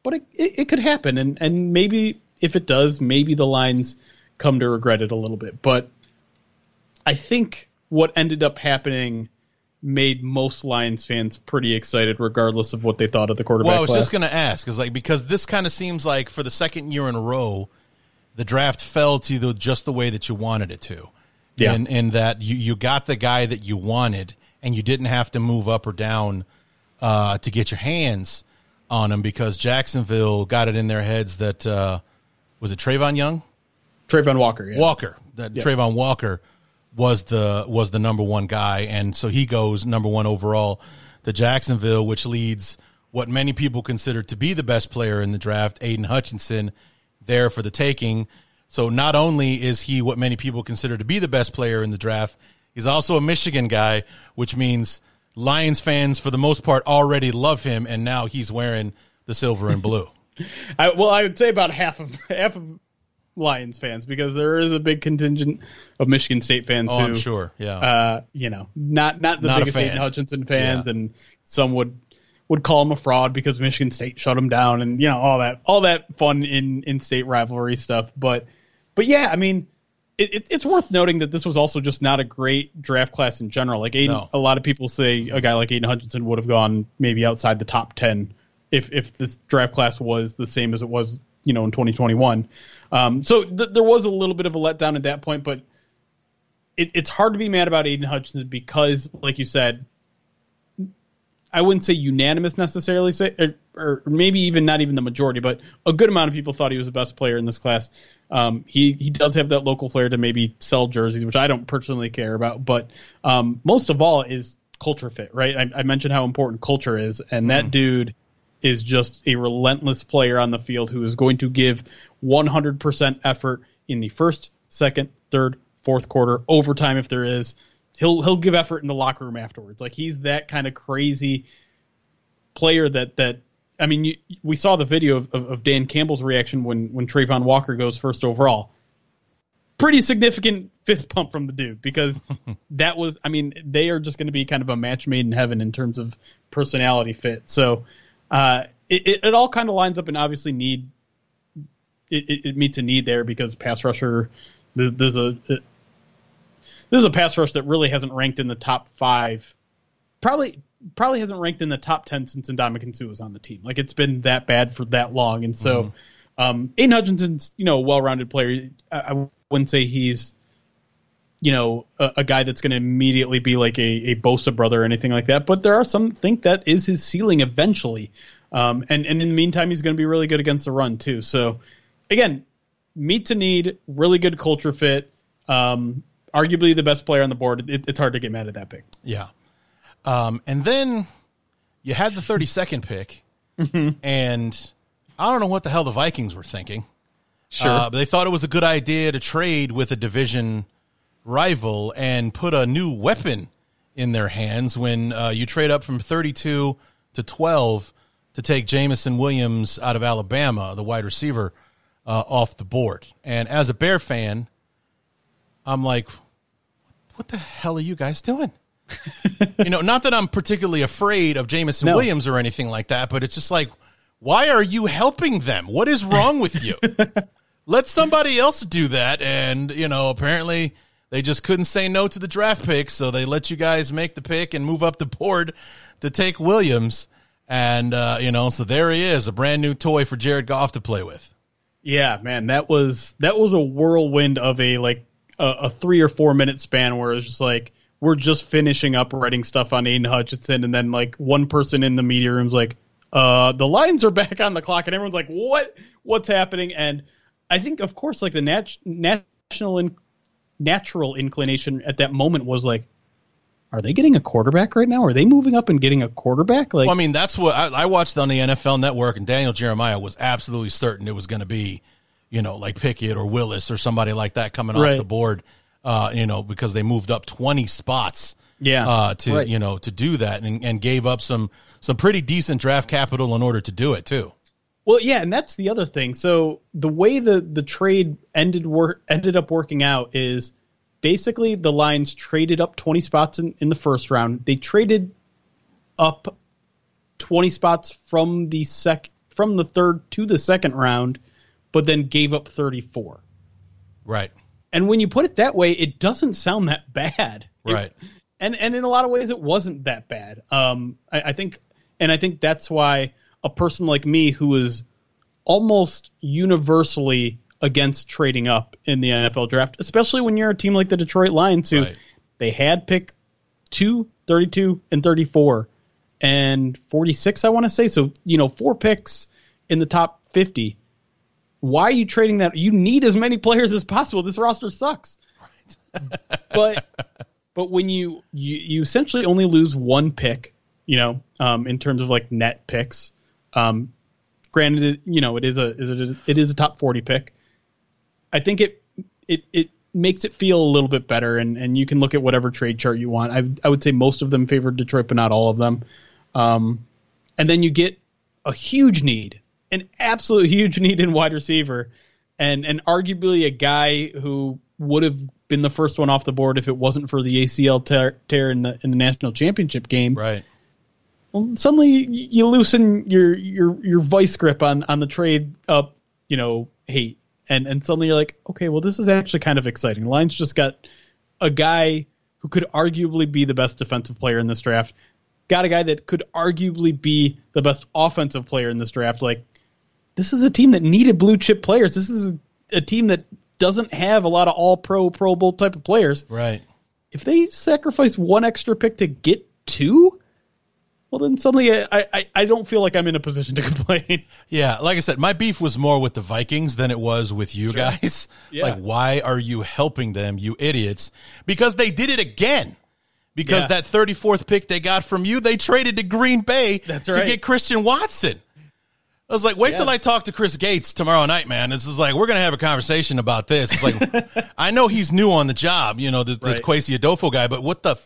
but it, it it could happen, and and maybe if it does, maybe the lines come to regret it a little bit. But I think what ended up happening made most Lions fans pretty excited, regardless of what they thought of the quarterback. Well, I was class. just going to ask, is like because this kind of seems like for the second year in a row, the draft fell to the, just the way that you wanted it to. Yeah. in, in that you you got the guy that you wanted, and you didn't have to move up or down uh, to get your hands on him because Jacksonville got it in their heads that uh, was it Trayvon Young. Travon Walker. Yeah. Walker, that Yeah. Travon Walker was the was the number one guy, and so he goes number one overall to Jacksonville, which leads what many people consider to be the best player in the draft, Aidan Hutchinson, there for the taking. So not only is he what many people consider to be the best player in the draft, he's also a Michigan guy, which means Lions fans, for the most part, already love him, and now he's wearing the silver and blue. I, well, I would say about half of half of Lions fans because there is a big contingent of Michigan State fans. Oh, who, I'm sure. Yeah. Uh, you know, not not the Not biggest. Aidan Hutchinson fans, Yeah. and some would would call him a fraud because Michigan State shut him down, and you know all that all that fun in in state rivalry stuff. But but yeah, I mean. It, it, it's worth noting that this was also just not a great draft class in general. Like Aidan, No. a lot of people say a guy like Aidan Hutchinson would have gone maybe outside the top ten if if this draft class was the same as it was, you know, in 2021. Um, so th- there was a little bit of a letdown at that point, but it, it's hard to be mad about Aidan Hutchinson because, like you said, I wouldn't say unanimous necessarily, say, or, or maybe even not even the majority, but a good amount of people thought he was the best player in this class. Um, he he does have that local flair to maybe sell jerseys, which I don't personally care about, but um, most of all is culture fit, right? I, I mentioned how important culture is, and that dude is just a relentless player on the field who is going to give 100% effort in the first, second, third, fourth quarter, overtime if there is. He'll he'll give effort in the locker room afterwards. Like he's that kind of crazy player that that I mean, you, we saw the video of, of, of Dan Campbell's reaction when when Travon Walker goes first overall. Pretty significant fist pump from the dude because that was I mean they are just going to be kind of a match made in heaven in terms of personality fit. So uh, it, it it all kind of lines up and obviously need it, it, it meets a need there because pass rusher there's a this is a pass rush that really hasn't ranked in the top five probably probably hasn't ranked in the top ten since Ndamukong Suh was on the team. Like it's been that bad for that long, and so um, Aidan Hutchinson's you know a well-rounded player. I, I wouldn't say he's you know a, a guy that's going to immediately be like a, a Bosa brother or anything like that. But there are some think that is his ceiling eventually, um, and and in the meantime he's going to be really good against the run too. So again, meet to need, really good culture fit. Um, arguably the best player on the board. It, it's hard to get mad at that pick. Yeah. Um, and then you had the 32nd pick, and I don't know what the hell the Vikings were thinking. Sure. Uh, but they thought it was a good idea to trade with a division rival and put a new weapon in their hands when uh, you trade up from 32 to 12 to take Jameson Williams out of Alabama, the wide receiver, uh, off the board. And as a Bear fan, I'm like, what the hell are you guys doing? you know, not that I'm particularly afraid of Jameson No. Williams or anything like that, but it's just like, why are you helping them? What is wrong with you? Let somebody else do that. And, you know, apparently they just couldn't say no to the draft pick. So they let you guys make the pick and move up the board to take Williams. And, uh, you know, so there he is, a brand new toy for Jared Goff to play with. Yeah, man, that was that was a whirlwind of a like a, a three or four minute span where it was just like we're just finishing up writing stuff on Aidan Hutchinson, and then like one person in the media room's like, "Uh, the Lions are back on the clock," and everyone's like, "What? What's happening?" And I think, of course, like the nat- national in- natural inclination at that moment was like, "Are they getting a quarterback right now? Are they moving up and getting a quarterback?" Like, Well, I mean, that's what I, I watched on the NFL Network, and Daniel Jeremiah was absolutely certain it was going to be, you know, like Pickett or Willis or somebody like that coming off the board, uh, you know, because they moved up twenty spots, Yeah, uh, to right. you know to do that, and, and gave up some some pretty decent draft capital in order to do it too. Well, yeah, and that's the other thing. So the way the the trade ended work ended up working out is basically the Lions traded up 20 spots in, in the first round. They traded up 20 spots from the sec from the third to the second round, but then gave up 34. Right, And when you put it that way, it doesn't sound that bad. It- right. and and in a lot of ways it wasn't that bad. Um, I, I think, and I think that's why a person like me who is almost universally against trading up in the NFL draft, especially when you're a team like the Detroit Lions who Right. they had pick 2, 32, and 34 and 46, I want to say. So, you know, four picks in the top 50. Why are you trading that? You need as many players as possible. This roster sucks. but but when you, you you essentially only lose one pick you know, um, in terms of like net picks. Um, granted, you know, it is a is it it is a top forty pick. I think it it it makes it feel a little bit better, and and you can look at whatever trade chart you want. I I would say most of them favored Detroit, but not all of them. Um, and then you get a huge need, an absolute huge need in wide receiver, and and arguably a guy who would have been the first one off the board if it wasn't for the ACL tear, tear in the in the national championship game. Right. Well, suddenly you loosen your your your vice grip on on the trade up, you know, hate, and and suddenly you're like, okay, well, this is actually kind of exciting. Lions just got a guy who could arguably be the best defensive player in this draft. Got a guy that could arguably be the best offensive player in this draft. Like, this is a team that needed blue chip players. This is a team that doesn't have a lot of all pro, Pro Bowl type of players. Right. If they sacrifice one extra pick to get two, well, then suddenly I, I, I don't feel like I'm in a position to complain. Yeah, like I said, my beef was more with the Vikings than it was with you sure. guys. Yeah. Like, why are you helping them, you idiots? Because they did it again. Because yeah. that 34th pick they got from you, they traded to Green Bay right. to get Christian Watson. I was like, wait yeah. till I talk to Chris Gates tomorrow night, man. This is like, we're going to have a conversation about this. It's like, I know he's new on the job, you know, this, right. this Kwesi Adolfo guy, but what the,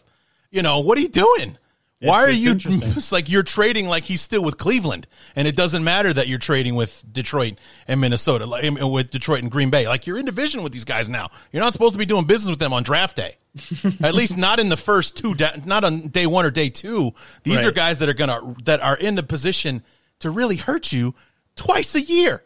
you know, what are you doing? Why are you? It's like you're trading like he's still with Cleveland, and it doesn't matter that you're trading with Detroit and Minnesota, like with Detroit and Green Bay. Like you're in division with these guys now. You're not supposed to be doing business with them on draft day. At least not in the first two, not on day one or day two. These right. are guys that are gonna that are in the position to really hurt you twice a year.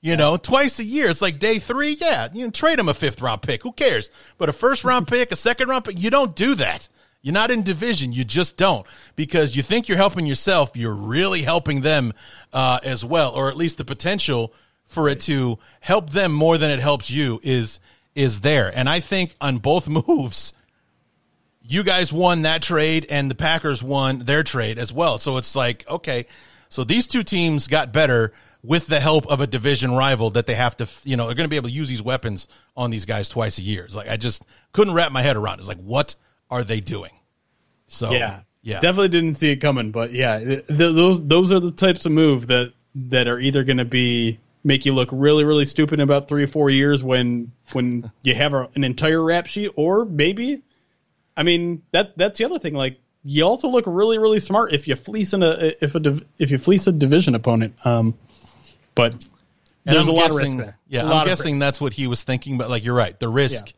You know, twice a year. It's like day three. Yeah, you can trade him a fifth round pick. Who cares? But a first round pick, a second round pick, you don't do that. You're not in division. You just don't because you think you're helping yourself. You're really helping them uh, as well, or at least the potential for it to help them more than it helps you is is there. And I think on both moves, you guys won that trade, and the Packers won their trade as well. So it's like okay, so these two teams got better with the help of a division rival that they have to, you know, they're going to be able to use these weapons on these guys twice a year. It's like I just couldn't wrap my head around. It's like what are they doing? So yeah, yeah, definitely didn't see it coming. But yeah, th- those those are the types of move that that are either going to be make you look really really stupid in about three or four years when when you have a, an entire rap sheet, or maybe, I mean that that's the other thing. Like you also look really really smart if you fleece in a if a if you fleece a division opponent. Um, but and there's I'm a lot guessing, of risk there. Yeah, I'm guessing that's what he was thinking. But like you're right, the risk. Yeah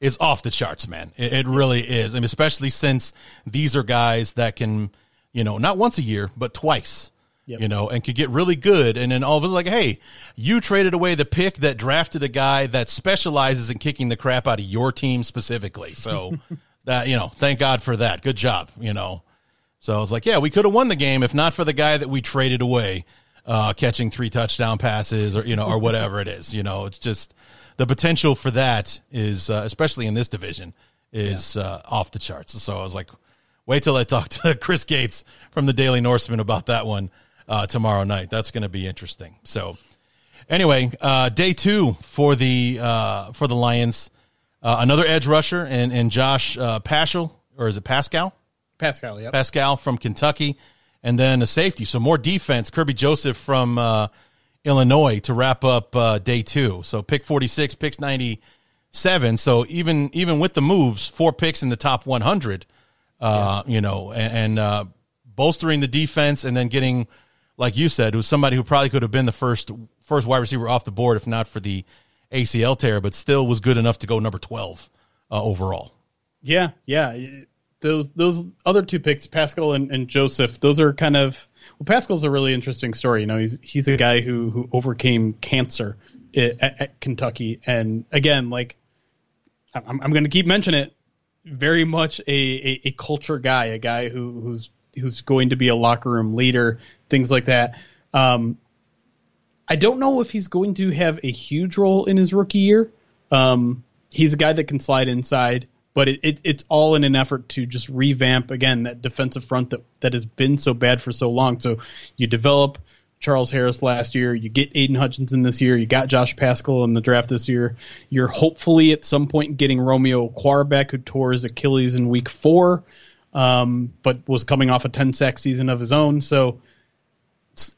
is off the charts, man. It, it really is. I mean, especially since these are guys that can, you know, not once a year, but twice. Yep. You know, and could get really good, and then all of a sudden, like, hey, you traded away the pick that drafted a guy that specializes in kicking the crap out of your team specifically. So, that you know, thank God for that. Good job. You know, so I was like, yeah, we could have won the game if not for the guy that we traded away, uh, catching three touchdown passes or you know or whatever it is. You know, it's just the potential for that is, uh, especially in this division, is yeah. uh, off the charts. So I was like, wait till I talk to Chris Gates from the Daily Norseman about that one uh, tomorrow night. That's going to be interesting. So anyway, uh, day two for the uh, for the Lions. Uh, another edge rusher and and Josh uh, Paschal or is it Pascal? Pascal, yeah. Pascal from Kentucky, and then a safety. So more defense. Kerby Joseph from uh, Illinois to wrap up uh, day two. So pick 46, picks 97. So even even with the moves, four picks in the top 100, uh, yeah. you know, and, and uh, bolstering the defense and then getting, like you said, who's somebody who probably could have been the first first wide receiver off the board if not for the ACL tear, but still was good enough to go number 12 uh, overall. Yeah, yeah. Those those other two picks, Pascal and, and Joseph, those are kind of well, Pascal's a really interesting story. You know, he's he's a guy who who overcame cancer at, at Kentucky, and again, like I'm, I'm going to keep mentioning it. Very much a, a, a culture guy, a guy who who's who's going to be a locker room leader, things like that. Um, I don't know if he's going to have a huge role in his rookie year. Um, he's a guy that can slide inside but it, it, it's all in an effort to just revamp again that defensive front that, that has been so bad for so long. So you develop Charles Harris last year, you get Aidan Hutchinson this year, you got Josh Paschal in the draft this year. You're hopefully at some point getting Romeo Okwara back, who tore his Achilles in week four. um, but was coming off a 10 sack season of his own. So,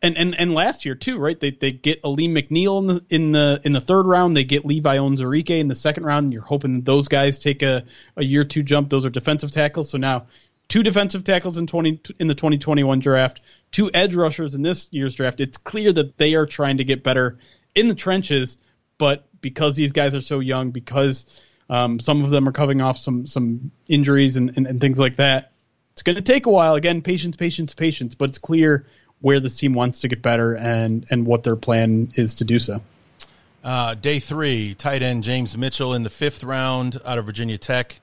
and and and last year too, right? They they get Alim McNeill in the in the in the third round. They get Levi Onwuzurike in the second round. You're hoping that those guys take a a year two jump. Those are defensive tackles. So now two defensive tackles in twenty in the 2021 draft, two edge rushers in this year's draft. It's clear that they are trying to get better in the trenches, but because these guys are so young, because um, some of them are coming off some some injuries and, and, and things like that. It's going to take a while. Again, patience, patience, patience. But it's clear where this team wants to get better and and what their plan is to do so. Uh, day three, tight end James Mitchell in the fifth round out of Virginia Tech.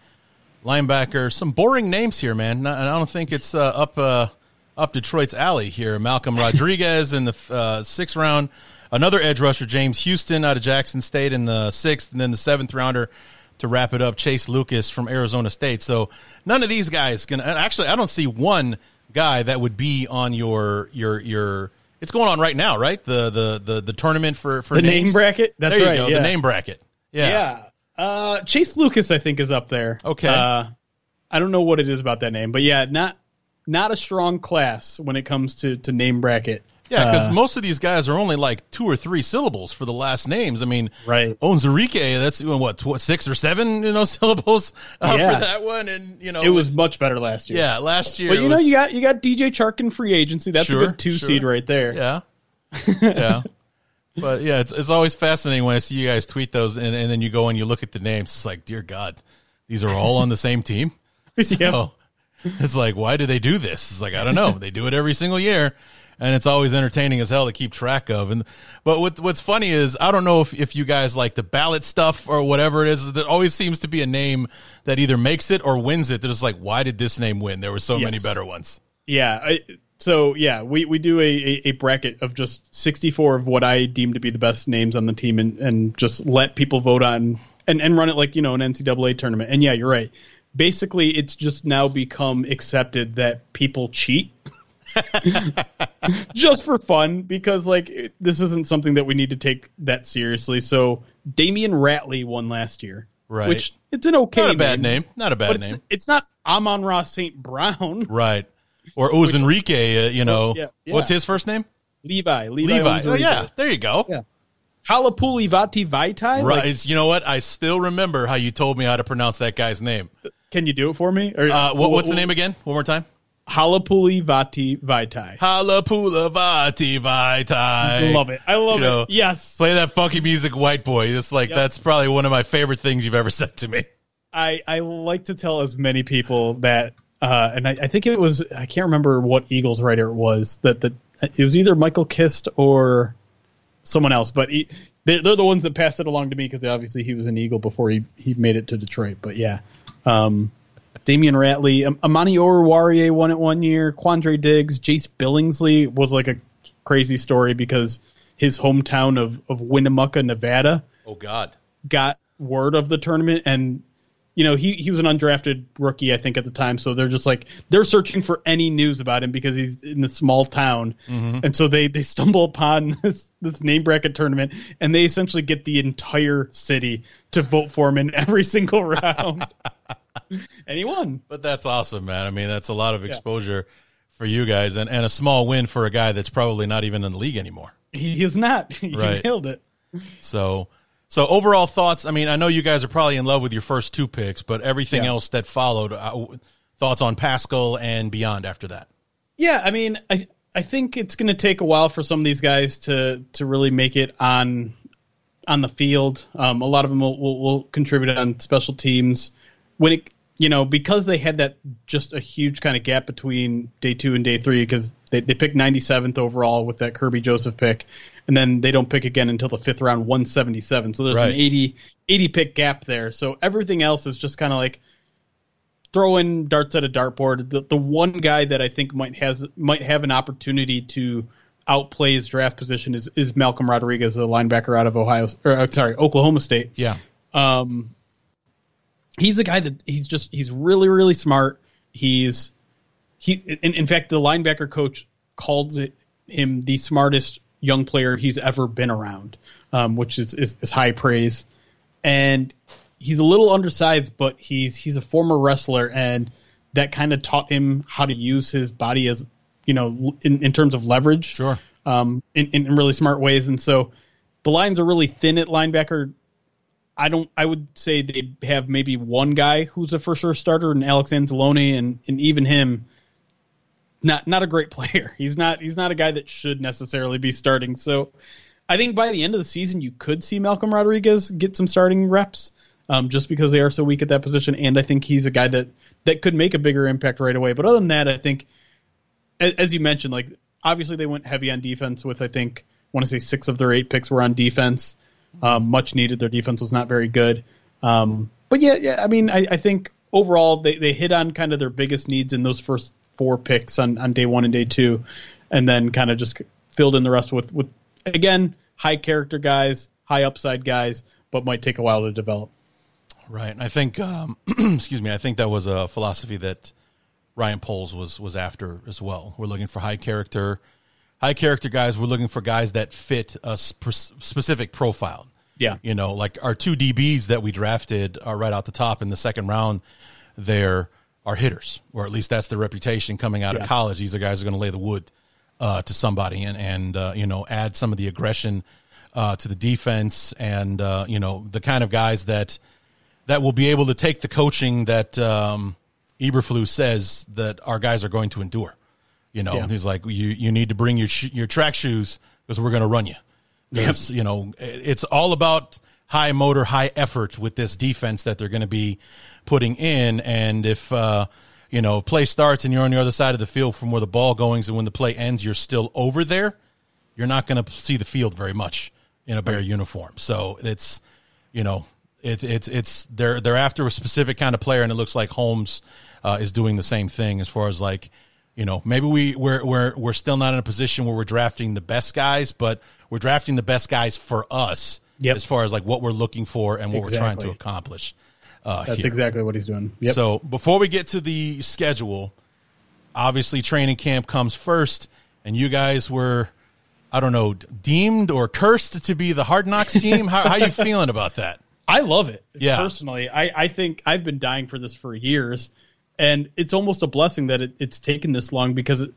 Linebacker, some boring names here, man. And I don't think it's uh, up uh, up Detroit's alley here. Malcolm Rodriguez in the uh, sixth round. Another edge rusher, James Houston out of Jackson State in the sixth, and then the seventh rounder to wrap it up, Chase Lucas from Arizona State. So none of these guys can. Actually, I don't see one guy that would be on your your your. It's going on right now, right? The the the, the tournament for for the names. name bracket. That's there right. Go, yeah. The name bracket. Yeah. Yeah. Uh, Chase Lucas, I think, is up there. Okay. Uh, I don't know what it is about that name, but yeah, not not a strong class when it comes to to name bracket. Yeah, because Uh, most of these guys are only like two or three syllables for the last names. I mean, Right. Onzarike, that's what tw- six or seven, you know, syllables uh, Yeah. for that one, and you know, it was much better last year. yeah last year. But you know, was- you got you got DJ Chark in free agency. That's Sure, a good two sure. seed right there. Yeah. Yeah. but yeah, it's it's always fascinating when I see you guys tweet those and, and then you go and you look at the names. It's like, dear God, these are all on the same team. So it's like, why do they do this? It's like, I don't know. They do it every single year. And it's always entertaining as hell to keep track of. And but what what's funny is I don't know if, if you guys like the ballot stuff or whatever it is. There always seems to be a name that either makes it or wins it. That is like, why did this name win? There were so many better ones. Yeah. I, so yeah, we, we do a, a, a bracket of just 64 of what I deem to be the best names on the team and, and just let people vote on and, and run it like, you know, an NCAA tournament. And yeah, you're right. Basically, it's just now become accepted that people cheat. just for fun because like it- this isn't something that we need to take that seriously. So Damion Ratley won last year, Right. Which it's an okay Not a bad name. Not a bad but name. it's not Amon-Ra St. Brown. Right. Or Ozenrique, uh, you know. yeah, yeah. What's his first name? Levi. Levi. Levi. Oh, yeah. There you go. Yeah. Halapoulivaati Vaitai. Right. Like, It's- you know what? I still remember how you told me how to pronounce that guy's name. can you do it for me? Or, Uh, what, what's the name again? One more time. Halapoulivaati Vaitai. Halapula Vati Vaitai. Love it. I love You know, it. Yes. Play that funky music, white boy. It's like, Yep. that's probably one of my favorite things you've ever said to me. I, I like to tell as many people that, uh, and I, I think it was, I can't remember what Eagles writer it was, that, that it was either Michael Kist or someone else, but he, they're, they're the ones that passed it along to me because obviously he was an Eagle before he, he made it to Detroit. But yeah, um, Damion Ratley, um, Amani Oruwariye won it one year, Quandre Diggs, Jace Billingsley was like a crazy story because his hometown of, of Winnemucca, Nevada, Oh, God. got word of the tournament. And you know he he was an undrafted rookie I think at the time. So they're just like they're searching for any news about him because he's in this small town. And so they they stumble upon this this name bracket tournament and they essentially get the entire city to vote for him in every single round and he won But that's awesome, man. I mean, that's a lot of exposure for you guys and, and a small win for a guy that's probably not even in the league anymore. he is not you Right. nailed it So, so overall thoughts. I mean, I know you guys are probably in love with your first two picks, but everything Yeah. else that followed, uh, thoughts on Pascal and beyond after that. Yeah, I mean, I I think it's going to take a while for some of these guys to to really make it on on the field. Um, a lot of them will, will, will contribute on special teams when it you know because they had that just a huge kind of gap between day two and day three because they they picked 97th overall with that Kerby Joseph pick. And then they don't pick again until the fifth round, 177. So there's Right. an 80, 80 pick gap there. So everything else is just kind of like, throwing darts at a dartboard. The the one guy that I think might has might have an opportunity to outplay his draft position is is Malcolm Rodriguez, the linebacker out of Ohio or uh, sorry Oklahoma State. Yeah. Um, he's a guy that he's just he's really really smart. He's he in, in fact the linebacker coach called it, him the smartest young player he's ever been around, um, which is, is is high praise. And he's a little undersized, but he's he's a former wrestler, and that kind of taught him how to use his body as you know in, in terms of leverage. Sure. Um, in, in really smart ways, and so the lines are really thin at linebacker. I don't. I would say they have maybe one guy who's a for sure starter, and Alex Anzalone, and and even him, not not a great player. He's not. He's not a guy that should necessarily be starting. So, I think by the end of the season, you could see Malcolm Rodriguez get some starting reps, um, just because they are so weak at that position. And I think he's a guy that that could make a bigger impact right away. But other than that, I think, as, as you mentioned, like obviously they went heavy on defense with I think I want to say six of their eight picks were on defense. Um, much needed. Their defense was not very good. Um, but yeah, yeah. I mean, I, I, think overall they, they hit on kind of their biggest needs in those first four picks on, on day one and day two, and then kind of just filled in the rest with with again high character guys, high upside guys, but might take a while to develop. Right. And I think, um, excuse me, I think that was a philosophy that Ryan Poles was was after as well. We're looking for high character high character guys. We're looking for guys that fit a sp- specific profile. Yeah. You know, like our two DBs that we drafted are right out the top in the second round. there are hitters, or at least that's the reputation coming out yeah. of college. These are guys who are going to lay the wood uh, to somebody and and uh, you know add some of the aggression uh, to the defense, and uh, you know the kind of guys that that will be able to take the coaching that um, says that our guys are going to endure. You know, yeah. he's like, you you need to bring your sh- your track shoes because we're going to run you. Yep. You know, it's all about high motor, high effort with this defense that they're going to be putting in. And if uh, you know play starts and you're on the other side of the field from where the ball goes, and when the play ends, you're still over there, you're not going to see the field very much in a bear right. uniform. So it's you know it, it's it's they're they're after a specific kind of player, and it looks like Holmes uh, is doing the same thing as far as like you know, maybe we we're we're we're still not in a position where we're drafting the best guys, but we're drafting the best guys for us yep. as far as like what we're looking for and what exactly. we're trying to accomplish. Uh, That's here. exactly what he's doing. Yep. So before we get to the schedule, obviously training camp comes first, and you guys were, I don't know, deemed or cursed to be the Hard Knocks team. how how you feeling about that? I love it. Yeah. Personally, I I think I've been dying for this for years and it's almost a blessing that it, it's taken this long because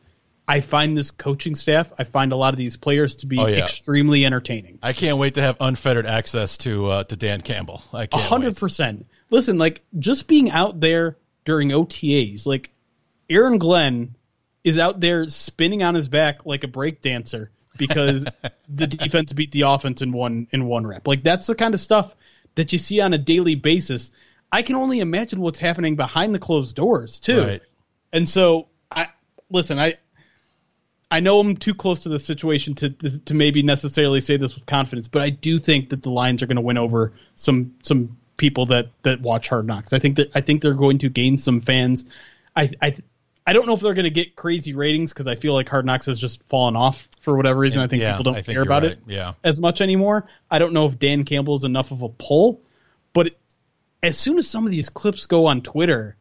I find this coaching staff, I find a lot of these players to be oh, yeah. extremely entertaining. I can't wait to have unfettered access to uh, to Dan Campbell. I can't. hundred percent. Listen, like just being out there during OTAs, like Aaron Glenn is out there spinning on his back like a break dancer because the defense beat the offense in one in one rep. Like that's the kind of stuff that you see on a daily basis I can only imagine what's happening behind the closed doors too. Right. And so I listen, I I know I'm too close to the situation to to maybe necessarily say this with confidence, but I do think that the Lions are going to win over some some people that that watch Hard Knocks. I think that I think they're going to gain some fans. I I I don't know if they're going to get crazy ratings because I feel like Hard Knocks has just fallen off for whatever reason. I think yeah, people don't care about right. it yeah. as much anymore. I don't know if Dan Campbell is enough of a pull, as soon as some of these clips go on Twitter,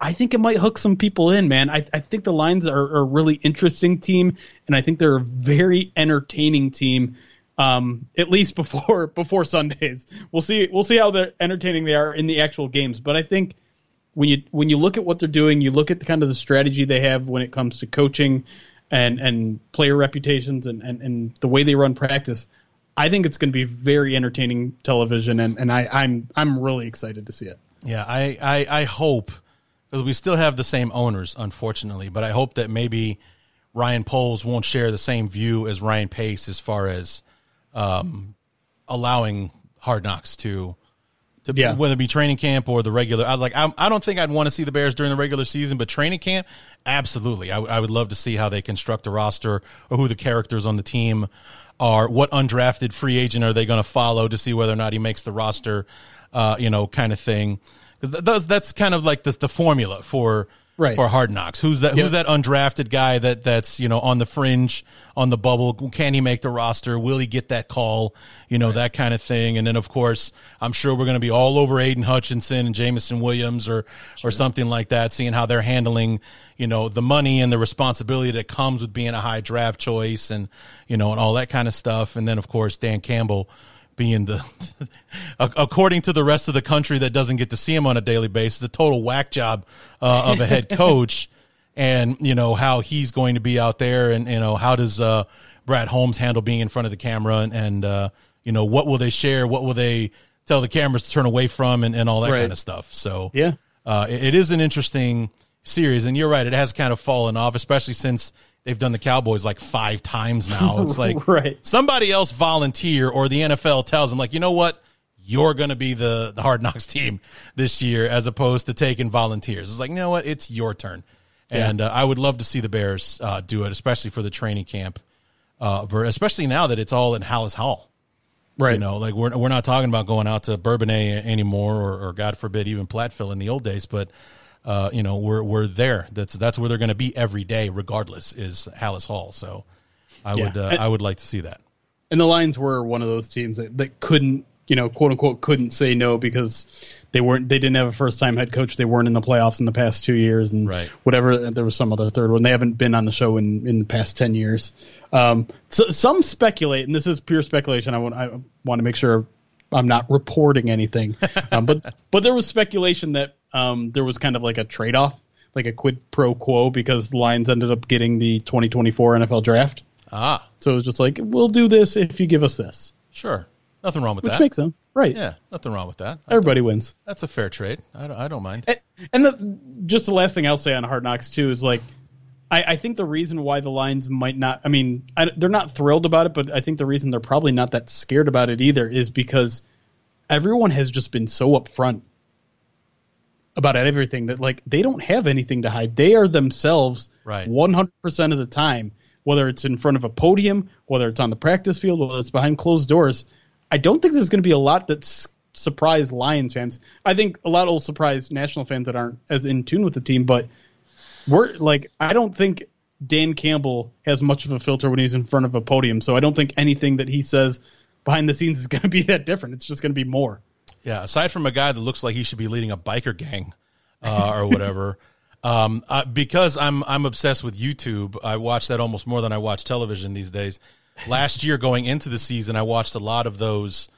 I think it might hook some people in, man. I, I think the Lions are, are, a really interesting team, and I think they're a very entertaining team. Um, at least before before Sundays, we'll see we'll see how they're entertaining they are in the actual games. But I think when you when you look at what they're doing, you look at the kind of the strategy they have when it comes to coaching and and player reputations and, and, and the way they run practice. I think it's going to be very entertaining television, and, and I, I'm I'm really excited to see it. Yeah, I I, I hope because we still have the same owners, unfortunately, but I hope that maybe Ryan Poles won't share the same view as Ryan Pace as far as um, allowing Hard Knocks to to yeah. whether it be training camp or the regular. I like I, I don't think I'd want to see the Bears during the regular season, but training camp, absolutely. I, I would love to see how they construct the roster or who the characters on the team are what undrafted free agent are they going to follow to see whether or not he makes the roster, uh, you know, kind of thing. Because that's kind of like this, the formula for right. for Hard Knocks. Who's that? Yep. Who's that undrafted guy that that's you know on the fringe, on the bubble? Can he make the roster? Will he get that call? You know right. that kind of thing. And then of course, I'm sure we're going to be all over Aidan Hutchinson and Jameson Williams or sure. or something like that, seeing how they're handling you know the money and the responsibility that comes with being a high draft choice and you know and all that kind of stuff. And then of course Dan Campbell being the according to the rest of the country that doesn't get to see him on a daily basis, a total whack job uh, of a head coach, and you know how he's going to be out there, and you know how does uh, Brad Holmes handle being in front of the camera, and, and uh, you know what will they share, what will they tell the cameras to turn away from, and, and all that Right. kind of stuff. So Yeah. uh, it, it is an interesting series, and you're right, it has kind of fallen off, especially since. They've done the Cowboys like five times now. It's like Right. somebody else volunteer or the NFL tells them like, you know what? You're going to be the, the hard knocks team this year as opposed to taking volunteers. It's like, you know what? It's your turn. And uh, I would love to see the Bears uh, do it, especially for the training camp, uh, especially now that it's all in Halas Hall. Right. You know, like we're, we're not talking about going out to Bourbonnais anymore or, or God forbid, even Platteville in the old days, but uh, you know, we're, we're there. That's, that's where they're going to be every day, regardless is Halas Hall. So I Yeah. would, uh, I would like to see that. And the Lions were one of those teams that, that couldn't, you know, quote unquote, couldn't say no because they weren't, they didn't have a first time head coach. They weren't in the playoffs in the past two years and Right. whatever. There was some other third one. They haven't been on the show in, in the past 10 years. Um, so, some speculate, and this is pure speculation. I want, I want to make sure I'm not reporting anything. Um, but, but there was speculation that um, there was kind of like a trade off, like a quid pro quo because the Lions ended up getting the 2024 NFL draft. Ah, So it was just like, we'll do this if you give us this, sure. Nothing wrong with which that. makes sense, right? yeah, nothing wrong with that. Everybody wins. That's a fair trade. I don't, I don't mind. And, and the, just the last thing I'll say on Hard Knocks too is like, I, I think the reason why the Lions might not, I mean, I, they're not thrilled about it, but I think the reason they're probably not that scared about it either is because everyone has just been so upfront about everything that like they don't have anything to hide. They are themselves Right. 100% of the time, whether it's in front of a podium, whether it's on the practice field, whether it's behind closed doors. I don't think there's going to be a lot that's surprise Lions fans. I think a lot will surprise national fans that aren't as in tune with the team, but we're like I don't think Dan Campbell has much of a filter when he's in front of a podium, so I don't think anything that he says behind the scenes is going to be that different. It's just going to be more. Yeah, aside from a guy that looks like he should be leading a biker gang uh, or whatever, um, uh, because I'm I'm obsessed with YouTube. I watch that almost more than I watch television these days. Last year, going into the season, I watched a lot of those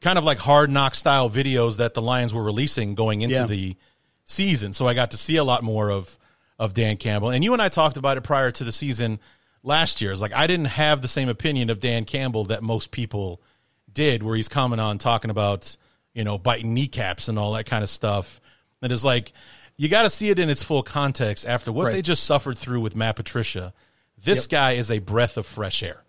kind of like hard knock style videos that the Lions were releasing going into Yeah. the season. So I got to see a lot more of of Dan Campbell. And you and I talked about it prior to the season last year. It's like I didn't have the same opinion of Dan Campbell that most people did, where he's coming on talking about you know biting kneecaps and all that kind of stuff. And it's like you got to see it in its full context after what Right. they just suffered through with Matt Patricia. This guy is a breath of fresh air.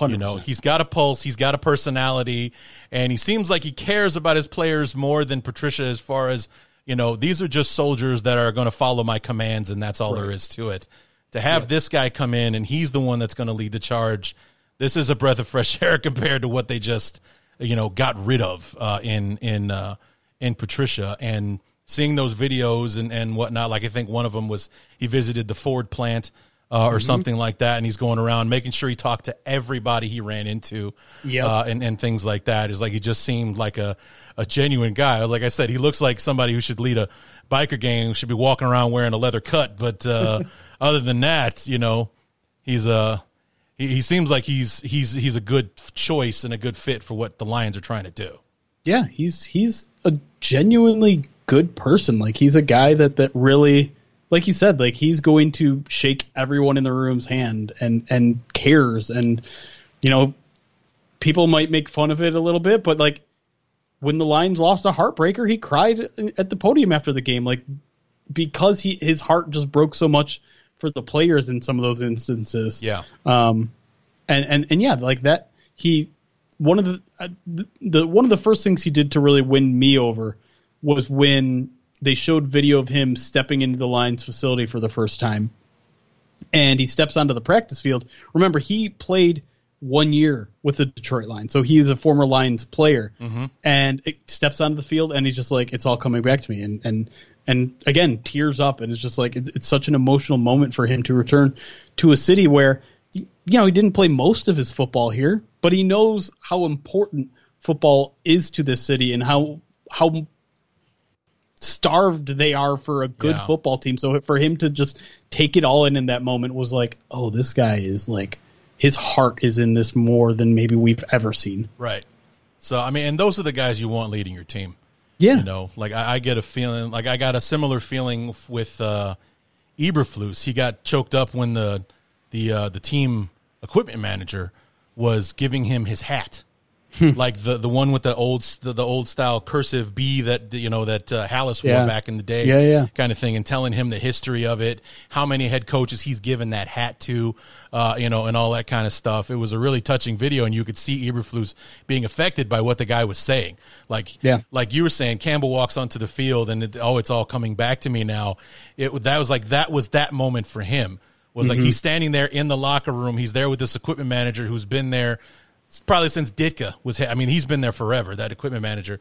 You know, he's got a pulse, he's got a personality, and he seems like he cares about his players more than Patricia as far as, you know, these are just soldiers that are going to follow my commands and that's all there is to it. To have this guy come in and he's the one that's going to lead the charge, this is a breath of fresh air compared to what they just, you know, got rid of uh, in in uh, in Patricia and seeing those videos and and whatnot. Like I think one of them was he visited the Ford plant uh, or something like that, and he's going around making sure he talked to everybody he ran into, Yep. uh, and and things like that. Is like he just seemed like a a genuine guy. Like I said, he looks like somebody who should lead a biker gang, who should be walking around wearing a leather cut. But uh, other than that, you know, he's a he, he seems like he's he's he's a good choice and a good fit for what the Lions are trying to do. Yeah, he's he's a genuinely good person. Like he's a guy that that really like you said, like he's going to shake everyone in the room's hand and and cares and you know people might make fun of it a little bit, but like when the Lions lost a heartbreaker, he cried at the podium after the game like because he his heart just broke so much for the players in some of those instances. Yeah, Um, and and and yeah, like that. He one of the, uh, the the one of the first things he did to really win me over was when they showed video of him stepping into the Lions facility for the first time, and he steps onto the practice field. Remember, he played one year with the Detroit Lions, so he's a former Lions player, mm-hmm. and it steps onto the field, and he's just like, it's all coming back to me, and and and again, tears up, and it's just like it's, it's such an emotional moment for him to return to a city where, you know, he didn't play most of his football here, but he knows how important football is to this city and how how starved they are for a good Yeah. football team. So for him to just take it all in in that moment was like, oh, this guy is like his heart is in this more than maybe we've ever seen. right. So I mean, and those are the guys you want leading your team. Yeah. You know, like I, I get a feeling, like I got a similar feeling with uh, Eberflus. He got choked up when the the uh, the team equipment manager was giving him his hat. Hmm. like the the one with the old the, the old style cursive B that you know that uh, Halas wore back in the day, Yeah, yeah. kind of thing, and telling him the history of it, how many head coaches he's given that hat to, uh, you know, and all that kind of stuff. It was a really touching video, and you could see Eberflus being affected by what the guy was saying. Like, Yeah. like you were saying, Campbell walks onto the field, and it, oh, it's all coming back to me now. It that was like that was that moment for him. Was like he's standing there in the locker room. He's there with this equipment manager who's been there probably since Ditka was. I mean, he's been there forever. That equipment manager,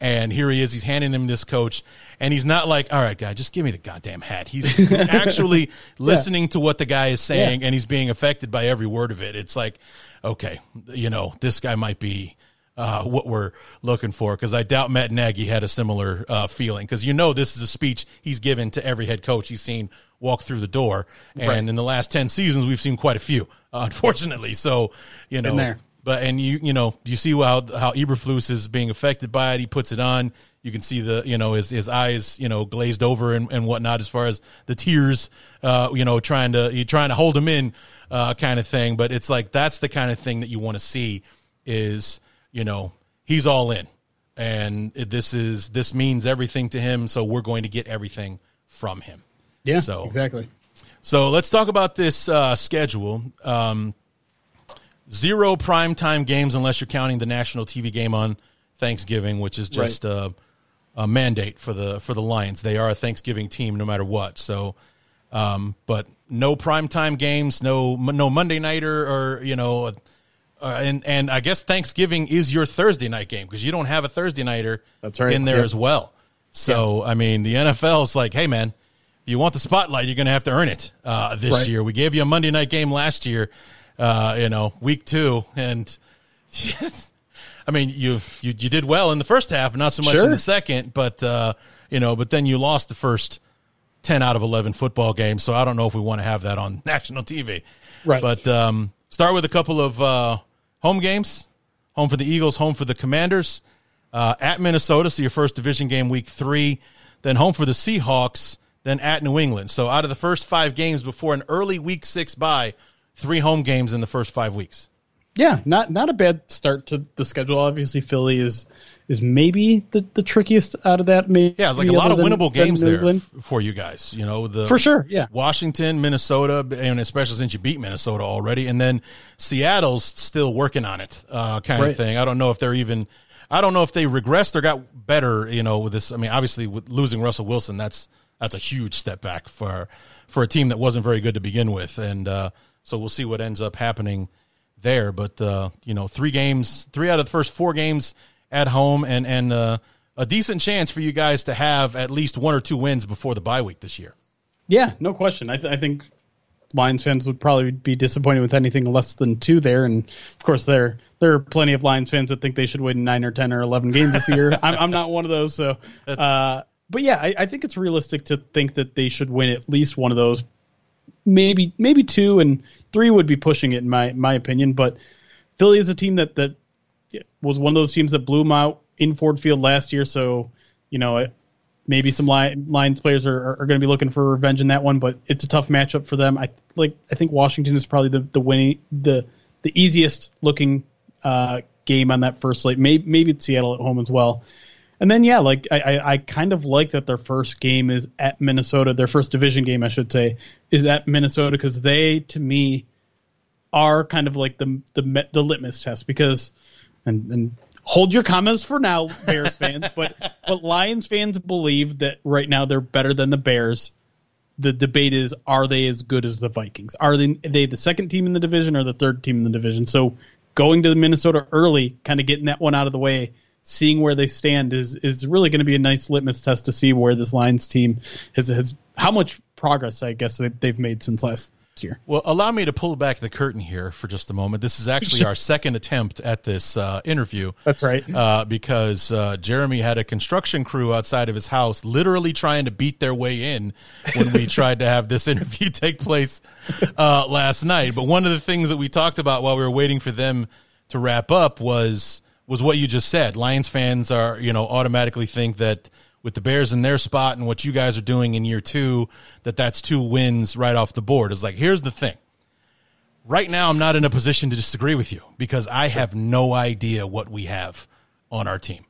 and here he is. He's handing him this coach, and he's not like, "All right, guy, just give me the goddamn hat." He's actually listening to what the guy is saying, and he's being affected by every word of it. It's like, okay, you know, this guy might be. Uh, what we're looking for because I doubt Matt Nagy had a similar uh, feeling because you know this is a speech he's given to every head coach he's seen walk through the door, and Right. in the last ten seasons we've seen quite a few, uh, unfortunately. So you know, there. But and you you know you see how how Eberflus is being affected by it. He puts it on. You can see the you know his his eyes you know glazed over and, and whatnot as far as the tears uh you know trying to you trying to hold him in uh kind of thing. But it's like that's the kind of thing that you want to see is you know he's all in and this is this means everything to him. So we're going to get everything from him. Yeah. So- exactly. So let's talk about this uh, schedule. Um, zero primetime games unless you're counting the national TV game on Thanksgiving, which is just a, a mandate for the for the Lions. They are a Thanksgiving team no matter what. So, um, but no primetime games, no no Monday nighter or you know, uh, and and I guess Thanksgiving is your Thursday night game because you don't have a Thursday nighter That's right. in there as well. So I mean, the NFL is like, hey man, if you want the spotlight, you're going to have to earn it uh, this Right. year. We gave you a Monday night game last year, uh, you know, week two, and I mean, you, you you did well in the first half, not so much in the second, but uh, you know, but then you lost the first ten out of eleven football games. So I don't know if we want to have that on national TV. Right. But um, start with a couple of uh, home games. Home for the Eagles, home for the Commanders. Uh, at Minnesota, so your first division game, week three. Then home for the Seahawks. Then at New England. So out of the first five games before an early week six bye, three home games in the first five weeks. Yeah, not not a bad start to the schedule. Obviously, Philly is is maybe the, the trickiest out of that. Maybe Yeah, it's like a lot of than- winnable games there f- for you guys. You know, the For sure, yeah. Washington, Minnesota, and especially since you beat Minnesota already, and then Seattle's still working on it, uh, kind of thing. I don't know if they're even. I don't know if they regressed or got better. You know, with this. I mean, obviously, with losing Russell Wilson, that's that's a huge step back for for a team that wasn't very good to begin with, and uh, so we'll see what ends up happening there. But uh, you know, three games, three out of the first four games at home, and and uh, a decent chance for you guys to have at least one or two wins before the bye week this year. Yeah, no question. I, th- I think Lions fans would probably be disappointed with anything less than two there, and of course there there are plenty of Lions fans that think they should win nine or ten or eleven games this year. I'm, I'm not one of those, so. Uh, but yeah, I, I think it's realistic to think that they should win at least one of those, maybe maybe two, and three would be pushing it in my my opinion. But Philly is a team that that was one of those teams that blew them out in Ford Field last year, so you know maybe some Lions players are, are, going to be looking for revenge in that one, but it's a tough matchup for them. I like. I think Washington is probably the the winning the the easiest looking uh, game on that first slate. Maybe maybe Seattle at home as well. And then yeah, like I, I, I kind of like that their first game is at Minnesota. Their first division game, I should say, is at Minnesota because they, to me, are kind of like the the the litmus test because and and hold your comments for now, Bears fans, but but Lions fans believe that right now they're better than the Bears. The debate is are they as good as the Vikings? Are they are they the second team in the division or the third team in the division? So going to the Minnesota early, kind of getting that one out of the way, seeing where they stand is is really going to be a nice litmus test to see where this Lions team has has how much progress I guess that they've made since last year. Well, allow me to pull back the curtain here for just a moment. This is actually our second attempt at this uh, interview. That's right. Uh, because uh, Jeremy had a construction crew outside of his house literally trying to beat their way in when we tried to have this interview take place uh, last night. But one of the things that we talked about while we were waiting for them to wrap up was was what you just said. Lions fans are, you know, automatically think that with the Bears in their spot and what you guys are doing in year two, that that's two wins right off the board. It's like, here's the thing. Right now, I'm not in a position to disagree with you because I have no idea what we have on our team.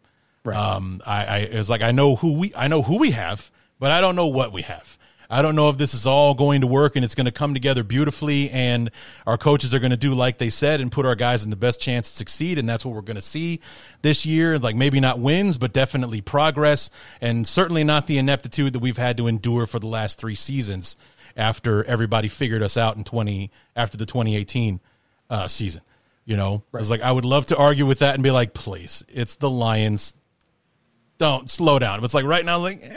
Right. Um, I, I it's like I know who we I know who we have, but I don't know what we have. I don't know if this is all going to work and it's going to come together beautifully and our coaches are going to do like they said and put our guys in the best chance to succeed. And that's what we're going to see this year. Like maybe not wins, but definitely progress and certainly not the ineptitude that we've had to endure for the last three seasons after everybody figured us out in 20, after the 2018 uh, season. You know, right. it's like I would love to argue with that and be like, please, it's the Lions. Don't slow down. But it's like right now, like, eh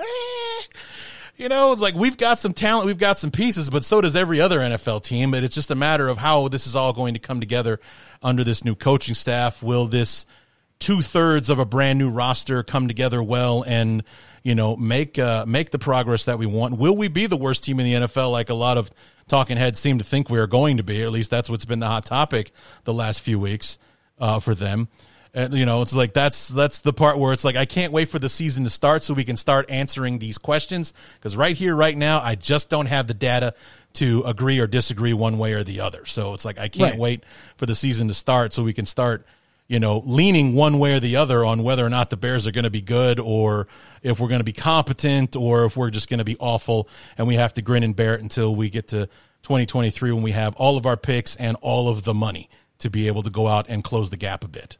you know, it's like we've got some talent, we've got some pieces, but so does every other NFL team. But it's just a matter of how this is all going to come together under this new coaching staff. Will this two thirds of a brand new roster come together well and you know make uh, make the progress that we want? Will we be the worst team in the NFL, like a lot of talking heads seem to think we are going to be? At least that's what's been the hot topic the last few weeks uh, for them. And, you know, it's like that's that's the part where it's like I can't wait for the season to start so we can start answering these questions because right here, right now, I just don't have the data to agree or disagree one way or the other. So it's like I can't right. wait for the season to start so we can start, you know, leaning one way or the other on whether or not the Bears are going to be good or if we're going to be competent or if we're just going to be awful and we have to grin and bear it until we get to 2023 when we have all of our picks and all of the money to be able to go out and close the gap a bit.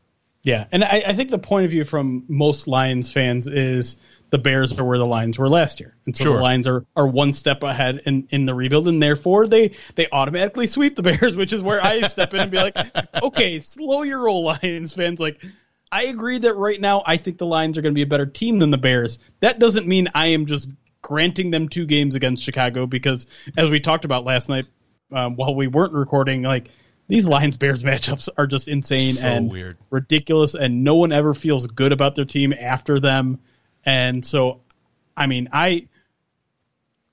Yeah, and I, I, think the point of view from most Lions fans is the Bears are where the Lions were last year, and so sure. the Lions are are one step ahead in, in the rebuild, and therefore they they automatically sweep the Bears, which is where I step in and be like, okay, slow your roll, Lions fans. Like, I agree that right now I think the Lions are going to be a better team than the Bears. That doesn't mean I am just granting them two games against Chicago because, as we talked about last night, um, while we weren't recording, like these Lions Bears matchups are just insane so and weird. ridiculous, and no one ever feels good about their team after them. And so, I mean, I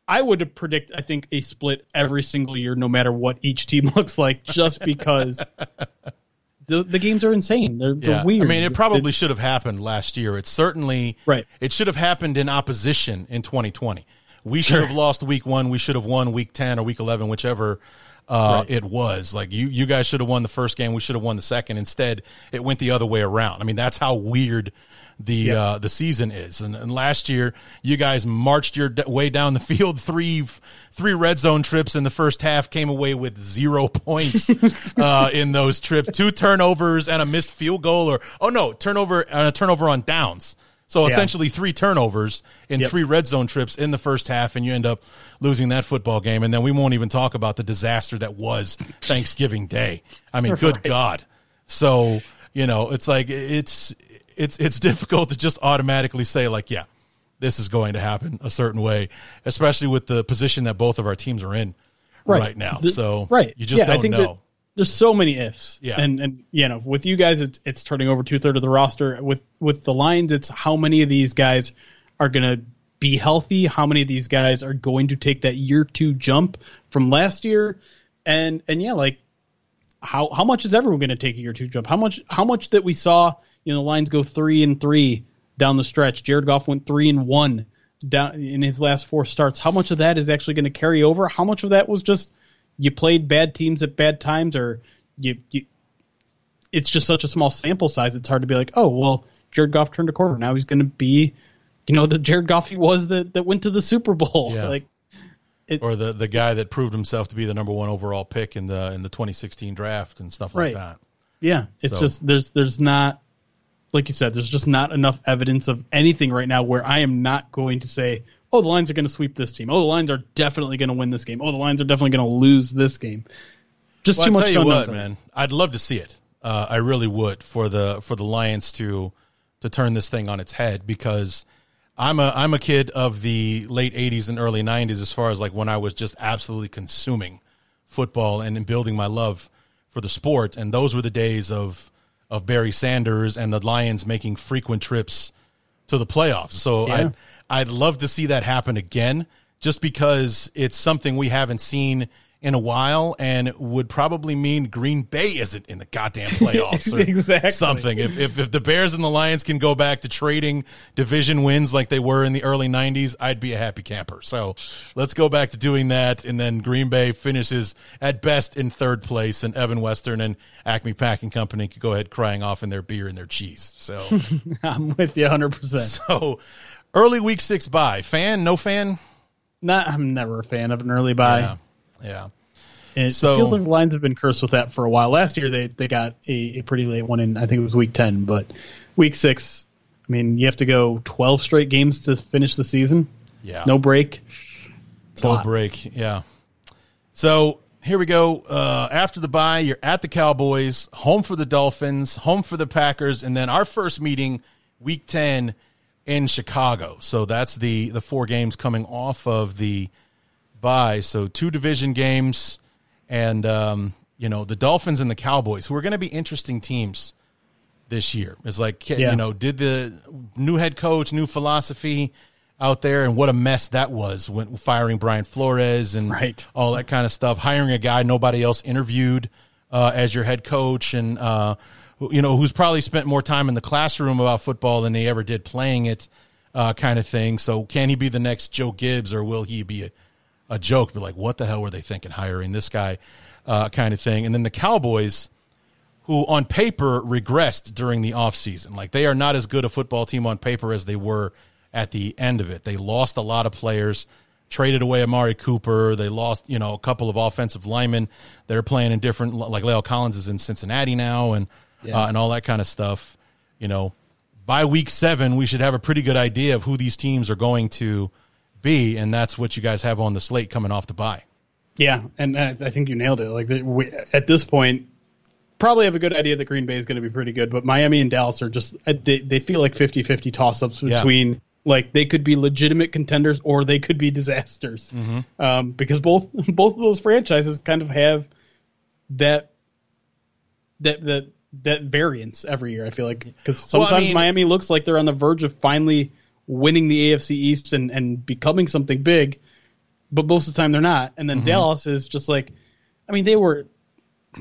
I would predict I think a split every single year, no matter what each team looks like, just because. the, the games are insane. They're, they're weird. I mean, it probably should have happened last year. It certainly right. It should have happened in opposition in 2020. We should have lost week one. We should have won week 10 or week 11, whichever uh, right. it was. Like you, you guys should have won the first game. We should have won the second. Instead, it went the other way around. I mean, that's how weird the yep. uh, the season is. And, and, last year, you guys marched your way down the field. Three three red zone trips in the first half came away with zero points uh, in those trips. Two turnovers and a missed field goal, or oh no, turnover and a turnover on downs. So yeah. essentially, three turnovers in yep. three red zone trips in the first half, and you end up losing that football game. And then we won't even talk about the disaster that was Thanksgiving Day. I mean, good God. So you know, it's like it's it's it's difficult to just automatically say like, yeah, this is going to happen a certain way, especially with the position that both of our teams are in right, right now. The, so right, you just yeah, don't know there's so many ifs. Yeah. And and you know, with you guys it's it's turning over two thirds of the roster. With with the Lions, it's how many of these guys are gonna be healthy, how many of these guys are going to take that year two jump from last year. And and yeah, like how how much is everyone gonna take a year two jump? How much how much that we saw, you know, the Lions go three and three down the stretch. Jared Goff went three and one down in his last four starts. How much of that is actually going to carry over? How much of that was just you played bad teams at bad times, or you, you it's just such a small sample size. It's hard to be like, oh well, Jared Goff turned a corner. Now he's going to be, you know, the Jared Goff he was that that went to the Super Bowl. Yeah. Like, it, or the the guy that proved himself to be the number one overall pick in the in the 2016 draft and stuff like right. that. Yeah, it's so. just there's there's not like you said, there's just not enough evidence of anything right now where I am not going to say, oh, the Lions are going to sweep this team. Oh, the Lions are definitely going to win this game. Oh, the Lions are definitely going to lose this game. Just well, too I'll much. Tell you what, man, I'd love to see it. Uh, I really would for the for the Lions to to turn this thing on its head because I'm a I'm a kid of the late '80s and early '90s as far as like when I was just absolutely consuming football and, and building my love for the sport, and those were the days of of Barry Sanders and the Lions making frequent trips to the playoffs. So yeah. I'd love to see that happen again just because it's something we haven't seen in a while and would probably mean Green Bay isn't in the goddamn playoffs or exactly. something. If, if if the Bears and the Lions can go back to trading division wins like they were in the early 90s, I'd be a happy camper. So let's go back to doing that. And then Green Bay finishes at best in third place, and Evan Western and Acme Packing Company could go ahead crying off in their beer and their cheese. So I'm with you 100%. So early week six bye. Fan, no fan? Not, I'm never a fan of an early bye. Yeah. Yeah. And so, it feels like the Lions have been cursed with that for a while. Last year they they got a, a, pretty late one in I think it was week ten, but week six, I mean, you have to go twelve straight games to finish the season. Yeah. No break. It's no break. Yeah. So here we go. Uh, after the bye, you're at the Cowboys, home for the Dolphins, home for the Packers, and then our first meeting, week ten, in Chicago. So that's the the four games coming off of the bye. So two division games, and um, you know the Dolphins and the Cowboys, who are going to be interesting teams this year. It's like yeah. you know, did the new head coach, new philosophy out there, and what a mess that was when firing Brian Flores and right. all that kind of stuff, hiring a guy nobody else interviewed uh, as your head coach, and uh, you know who's probably spent more time in the classroom about football than they ever did playing it. Uh, kind of thing. So, can he be the next Joe Gibbs, or will he be a, a joke, but like, what the hell were they thinking hiring this guy, uh, kind of thing. And then the Cowboys, who on paper regressed during the offseason. Like they are not as good a football team on paper as they were at the end of it. They lost a lot of players, traded away Amari Cooper. They lost, you know, a couple of offensive linemen that are playing in different, like La'el Collins is in Cincinnati now and, yeah. uh, and all that kind of stuff. You know, by week seven, we should have a pretty good idea of who these teams are going to – be, and that's what you guys have on the slate coming off the bye. Yeah, and I think you nailed it. Like we, at this point, probably have a good idea that Green Bay is going to be pretty good, but Miami and Dallas are just uh, they, they feel like 50-50 toss-ups between yeah. like they could be legitimate contenders or they could be disasters. Mm-hmm. Um, because both both of those franchises kind of have that that that that variance every year. I feel like because sometimes well, I mean, Miami looks like they're on the verge of finally winning the AFC East and, and becoming something big, but most of the time they're not. And then mm-hmm. Dallas is just like, I mean, they were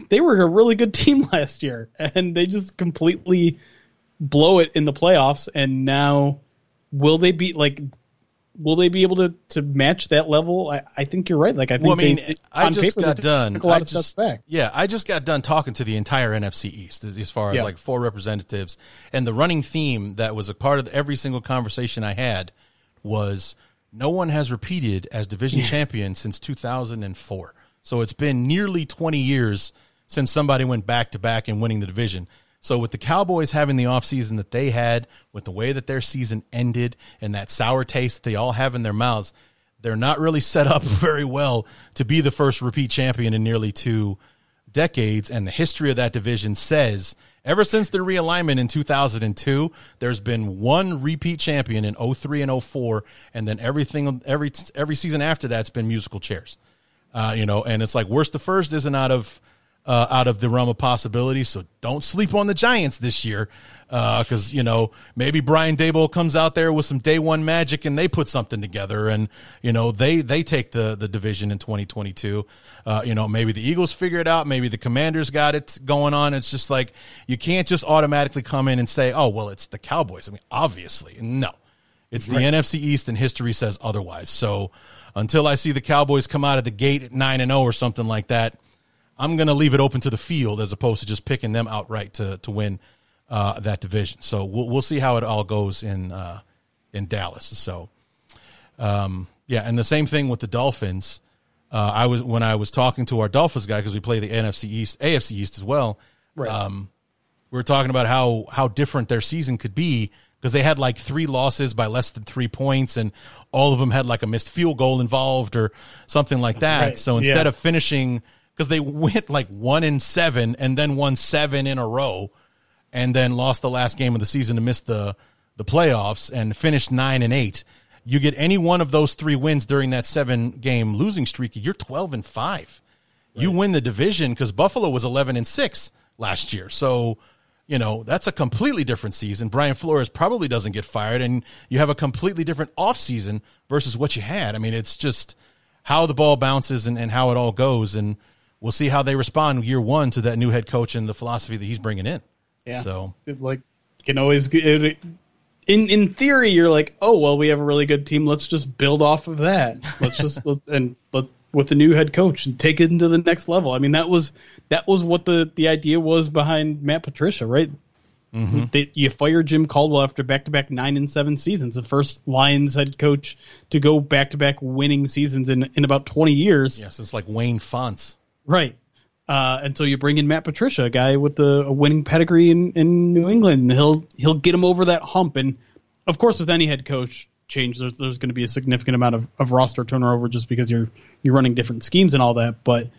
they were a really good team last year, and they just completely blow it in the playoffs. And now, will they be like? Will they be able to, to match that level? I, I think you're right. Like I think. Well, I mean, they, I just paper, got done. I just, Yeah, I just got done talking to the entire NFC East as, as far as yeah. like four representatives, and the running theme that was a part of every single conversation I had was no one has repeated as division yeah. champion since 2004. So it's been nearly 20 years since somebody went back to back and winning the division. So with the Cowboys having the offseason that they had, with the way that their season ended and that sour taste they all have in their mouths, they're not really set up very well to be the first repeat champion in nearly two decades. And the history of that division says ever since the realignment in 2002, there's been one repeat champion in 03 and 04. And then everything, every, every season after that's been musical chairs. Uh, you know, and it's like worst to first isn't out of uh, out of the realm of possibility. So don't sleep on the Giants this year, because uh, you know maybe Brian Daboll comes out there with some day one magic and they put something together, and you know they they take the the division in 2022. Uh, you know maybe the Eagles figure it out, maybe the Commanders got it going on. It's just like you can't just automatically come in and say, oh well, it's the Cowboys. I mean, obviously, no, it's the right. NFC East, and history says otherwise. So. Until I see the Cowboys come out of the gate at nine and zero oh or something like that, I'm going to leave it open to the field as opposed to just picking them outright to to win uh, that division. So we'll we'll see how it all goes in uh, in Dallas. So um, yeah, and the same thing with the Dolphins. Uh, I was when I was talking to our Dolphins guy because we play the NFC East, AFC East as well. Right. Um, we were talking about how how different their season could be because they had like three losses by less than three points, and all of them had like a missed field goal involved or something like that. Right. So instead yeah. of finishing because they went like one in seven and then won seven in a row and then lost the last game of the season to miss the the playoffs and finished nine and eight. You get any one of those three wins during that seven game losing streak, you're twelve and five. Right. You win the division because Buffalo was eleven and six last year. So, you know, that's a completely different season. Brian Flores probably doesn't get fired, and you have a completely different offseason versus what you had. I mean, it's just how the ball bounces and, and how it all goes. And we'll see how they respond year one to that new head coach and the philosophy that he's bringing in. Yeah. So It, like can always it, in in theory you're like, "Oh, well, we have a really good team. Let's just build off of that. Let's just let, and let with the new head coach and take it into the next level." I mean, that was that was what the the idea was behind Matt Patricia, right? Mm-hmm. They, you fire Jim Caldwell after back to back nine and seven seasons, the first Lions head coach to go back to back winning seasons in in about twenty years. yes, it's like Wayne Fontes. Right. Uh, so you bring in Matt Patricia, a guy with a, a winning pedigree in, in New England. He'll he'll get him over that hump. And of course, with any head coach change, there's there's going to be a significant amount of, of roster turnover just because you're you're running different schemes and all that. But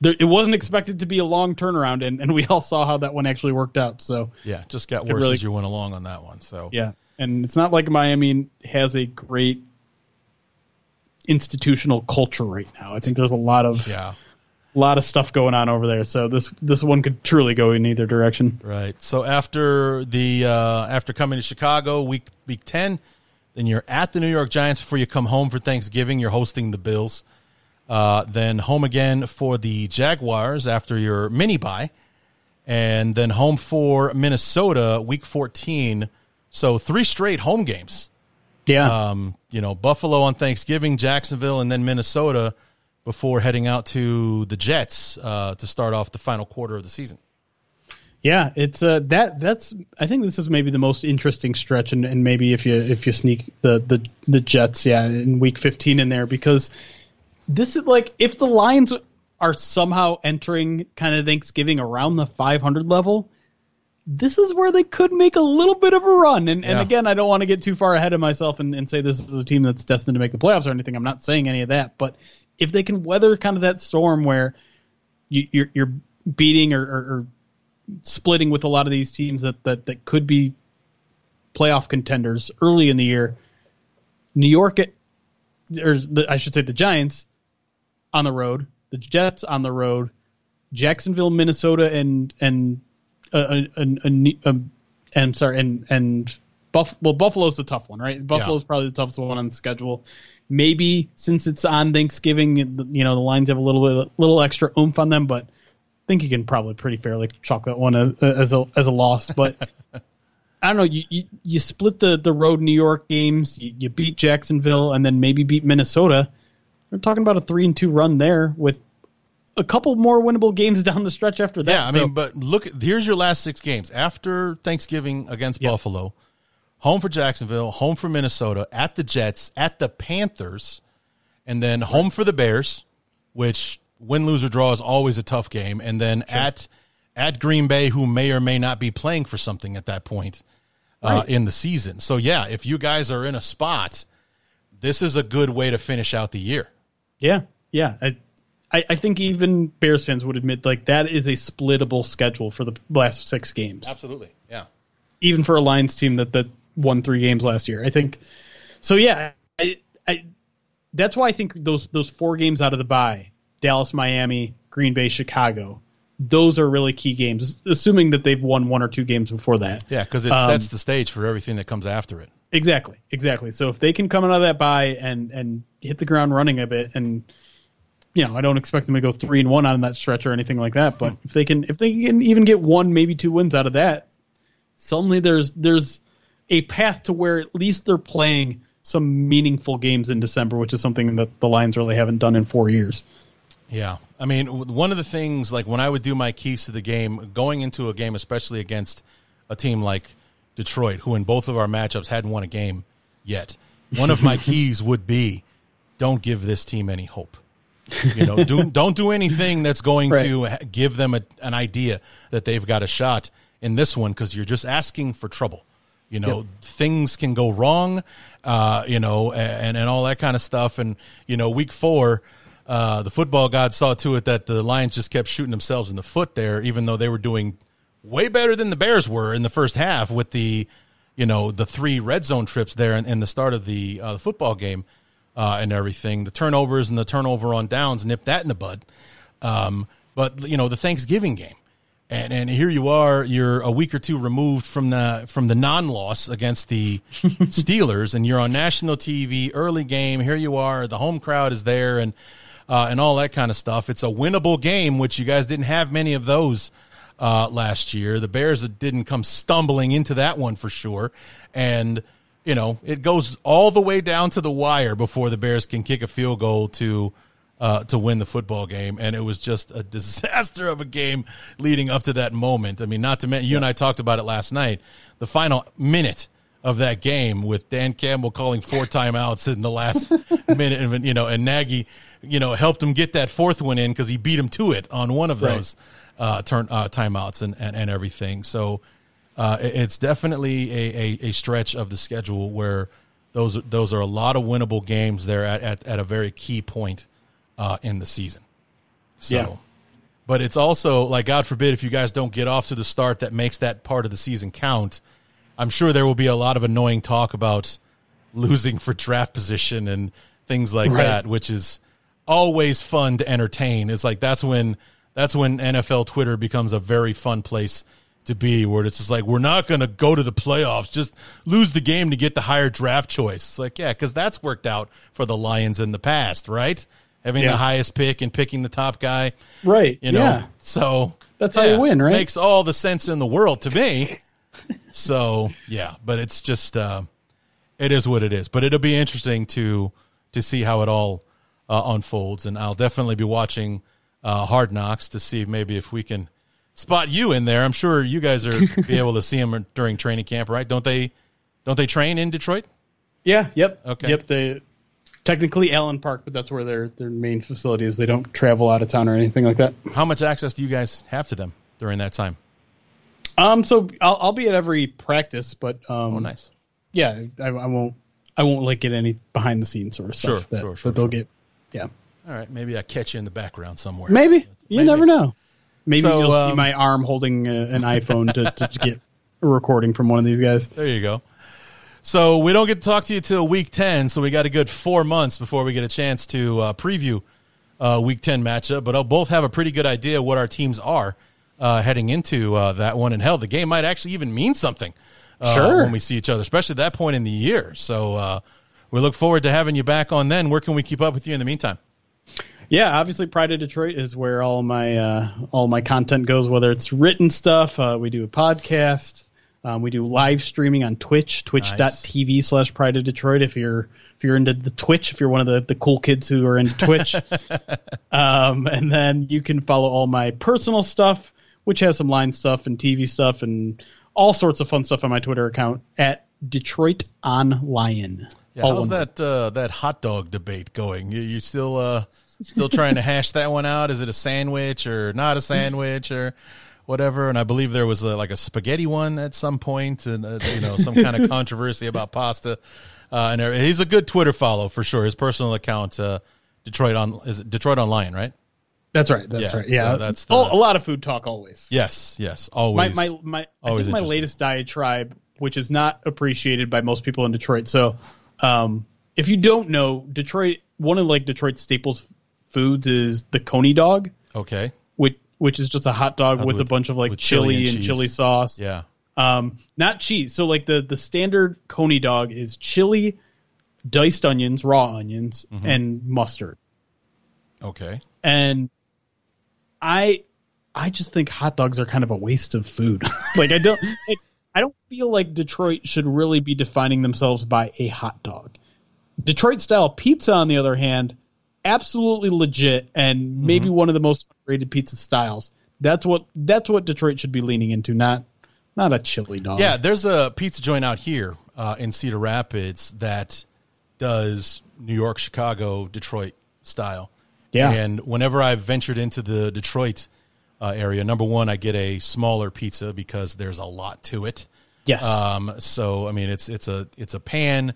there, it wasn't expected to be a long turnaround, and, and we all saw how that one actually worked out. So Yeah, just got worse really- as you went along on that one. So yeah, and it's not like Miami has a great institutional culture right now. I think there's a lot of yeah. A lot of stuff going on over there. So this this one could truly go in either direction. Right. So after the uh, after coming to Chicago week week ten, then you're at the New York Giants before you come home for Thanksgiving. You're hosting the Bills. Uh, then home again for the Jaguars after your mini bye, and then home for Minnesota week fourteen. So three straight home games. Yeah. Um, you know, Buffalo on Thanksgiving, Jacksonville, and then Minnesota before heading out to the Jets uh, to start off the final quarter of the season. Yeah, it's uh that that's I think this is maybe the most interesting stretch and, and maybe if you if you sneak the, the the Jets, yeah, in week fifteen in there because this is like if the Lions are somehow entering kind of Thanksgiving around the five hundred level, this is where they could make a little bit of a run. And and again, I don't want to get too far ahead of myself and, and say this is a team that's destined to make the playoffs or anything. I'm not saying any of that, but if they can weather kind of that storm where you, you're you're beating or, or, or splitting with a lot of these teams that, that, that could be playoff contenders early in the year. New York, or the, I should say the Giants on the road, the Jets on the road, Jacksonville, Minnesota, and and uh, and, and, um, and sorry, and and Buff. Well, Buffalo's the tough one, right? Buffalo's probably the toughest one on the schedule. Maybe since it's on Thanksgiving, you know the lines have a little bit, little extra oomph on them, but I think you can probably pretty fairly chalk that one as, as a as a loss. But I don't know. You, you you split the the road New York games. You, you beat Jacksonville, and then maybe beat Minnesota. We're talking about a three and two run there with a couple more winnable games down the stretch after that. Yeah, I So- mean, but look, here's your last six games after Thanksgiving against Buffalo, home for Jacksonville, home for Minnesota, at the Jets, at the Panthers, and then home for the Bears, which win, lose or draw is always a tough game, and then at at Green Bay, who may or may not be playing for something at that point uh, in the season. So yeah, if you guys are in a spot, this is a good way to finish out the year. Yeah, yeah. I, I, I think even Bears fans would admit like that is a splittable schedule for the last six games, Absolutely, yeah. even for a Lions team that that won three games last year. I think so. Yeah, I, I that's why I think those those four games out of the bye, Dallas, Miami, Green Bay, Chicago, those are really key games. Assuming that they've won one or two games before that. Yeah, because it Um, sets the stage for everything that comes after it. Exactly, exactly. So if they can come out of that bye and and hit the ground running a bit, and you know, I don't expect them to go three and one on that stretch or anything like that. But if they can, if they can even get one, maybe two wins out of that, suddenly there's there's a path to where at least they're playing some meaningful games in December, which is something that the Lions really haven't done in four years. Yeah. I mean, one of the things, like when I would do my keys to the game, going into a game, especially against a team like Detroit, who in both of our matchups hadn't won a game yet, one of my keys would be don't give this team any hope. You know, do, don't do anything that's going Right. to give them a, an idea that they've got a shot in this one because you're just asking for trouble. You know, things can go wrong, uh, you know, and, and all that kind of stuff. And, you know, week four, uh, the football gods saw to it that the Lions just kept shooting themselves in the foot there, even though they were doing way better than the Bears were in the first half with the, you know, the three red zone trips there and, in the start of the, uh, the football game uh, and everything. The turnovers and the turnover on downs nipped that in the bud. Um, but, you know, the Thanksgiving game, and and here you are, you're a week or two removed from the from the non-loss against the Steelers, and you're on national TV, early game. Here you are, the home crowd is there, and uh, and all that kind of stuff. It's a winnable game, which you guys didn't have many of those uh, last year. The Bears didn't come stumbling into that one for sure, and you know it goes all the way down to the wire before the Bears can kick a field goal to uh, to win the football game, and it was just a disaster of a game leading up to that moment. I mean, not to mention you and I talked about it last night. The final minute of that game with Dan Campbell calling four timeouts in the last minute, and you know, and Nagy, you know, helped him get that fourth one in because he beat him to it on one of those uh, turn uh, timeouts and, and and everything. So uh, it's definitely a, a, a stretch of the schedule where those those are a lot of winnable games there at, at, at a very key point uh, in the season. So, Yeah. but it's also like God forbid if you guys don't get off to the start that makes that part of the season count. I'm sure there will be a lot of annoying talk about losing for draft position and things like Right. that, which is always fun to entertain. It's like that's when that's when NFL Twitter becomes a very fun place to be, where it's just like we're not going to go to the playoffs, just lose the game to get the higher draft choice. It's like yeah, because that's worked out for the Lions in the past, right? Having Yeah. the highest pick and picking the top guy, Right. you know. Yeah. So That's how you win, right? Makes all the sense in the world to me. so yeah, but it's just uh, it is what it is. But it'll be interesting to to see how it all uh, unfolds, and I'll definitely be watching uh, Hard Knocks to see maybe if we can spot you in there. I'm sure you guys are be able to see him during training camp, right? Don't they? Don't they train in Detroit? Yeah. Yep. Okay. Yep. They technically Allen Park, but that's where their their main facility is. They don't travel out of town or anything like that. How much access do you guys have to them during that time? Um. So I'll, I'll be at every practice, but um. Oh, nice. Yeah. I, I won't. I won't like get any behind the scenes sort of stuff Sure, that, sure, sure, that they'll sure. get. Yeah. All right, maybe I catch you in the background somewhere. Maybe you Maybe. never know. Maybe So, you'll see um, my arm holding uh, an iPhone to, to get a recording from one of these guys. There you go. So we don't get to talk to you till week ten, so we got a good four months before we get a chance to uh, preview uh, week ten matchup. But I'll both have a pretty good idea what our teams are uh, heading into uh, that one. And hell, the game might actually even mean something uh, Sure. when we see each other, especially at that point in the year. So uh, we look forward to having you back on then. Where can we keep up with you in the meantime? Yeah, obviously Pride of Detroit is where all my uh, all my content goes. Whether it's written stuff, uh, we do a podcast, um, we do live streaming on Twitch, twitch.tv slash Pride of Detroit. If you're if you're into the Twitch, if you're one of the, the cool kids who are into Twitch, um, and then you can follow all my personal stuff, which has some line stuff and TV stuff and all sorts of fun stuff on my Twitter account at Detroit on Lion. Yeah, All how's that uh, that hot dog debate going? You, you still uh, still trying to hash that one out? Is it a sandwich or not a sandwich or whatever? And I believe there was a, like a spaghetti one at some point, and uh, you know some kind of controversy about pasta. Uh, and he's a good Twitter follow for sure. His personal account, uh, Detroit on is it Detroit Online, right? That's right. That's Yeah, right. Yeah, so that's the- oh, a lot of food talk always. Yes, yes, always. my my I always think my latest diatribe, which is not appreciated by most people in Detroit. So, um, if you don't know, Detroit, one of like Detroit's staples foods is the coney dog, okay, which is just a hot dog with, a bunch of like chili chili, and and, chili sauce. yeah, Um, not cheese. So like the the standard coney dog is chili, diced onions, raw onions, Mm-hmm. and mustard. okay. and I I just think hot dogs are kind of a waste of food. like I don't I, I don't feel like Detroit should really be defining themselves by a hot dog. Detroit style pizza on the other hand, absolutely legit and maybe one of the most rated pizza styles. That's what that's what Detroit should be leaning into, not not a chili dog. Yeah, there's a pizza joint out here uh, in Cedar Rapids that does New York, Chicago, Detroit style. Yeah. And whenever I've ventured into the Detroit uh, area, number one, I get a smaller pizza because there's a lot to it. Yes. Um, so I mean, it's it's a it's a pan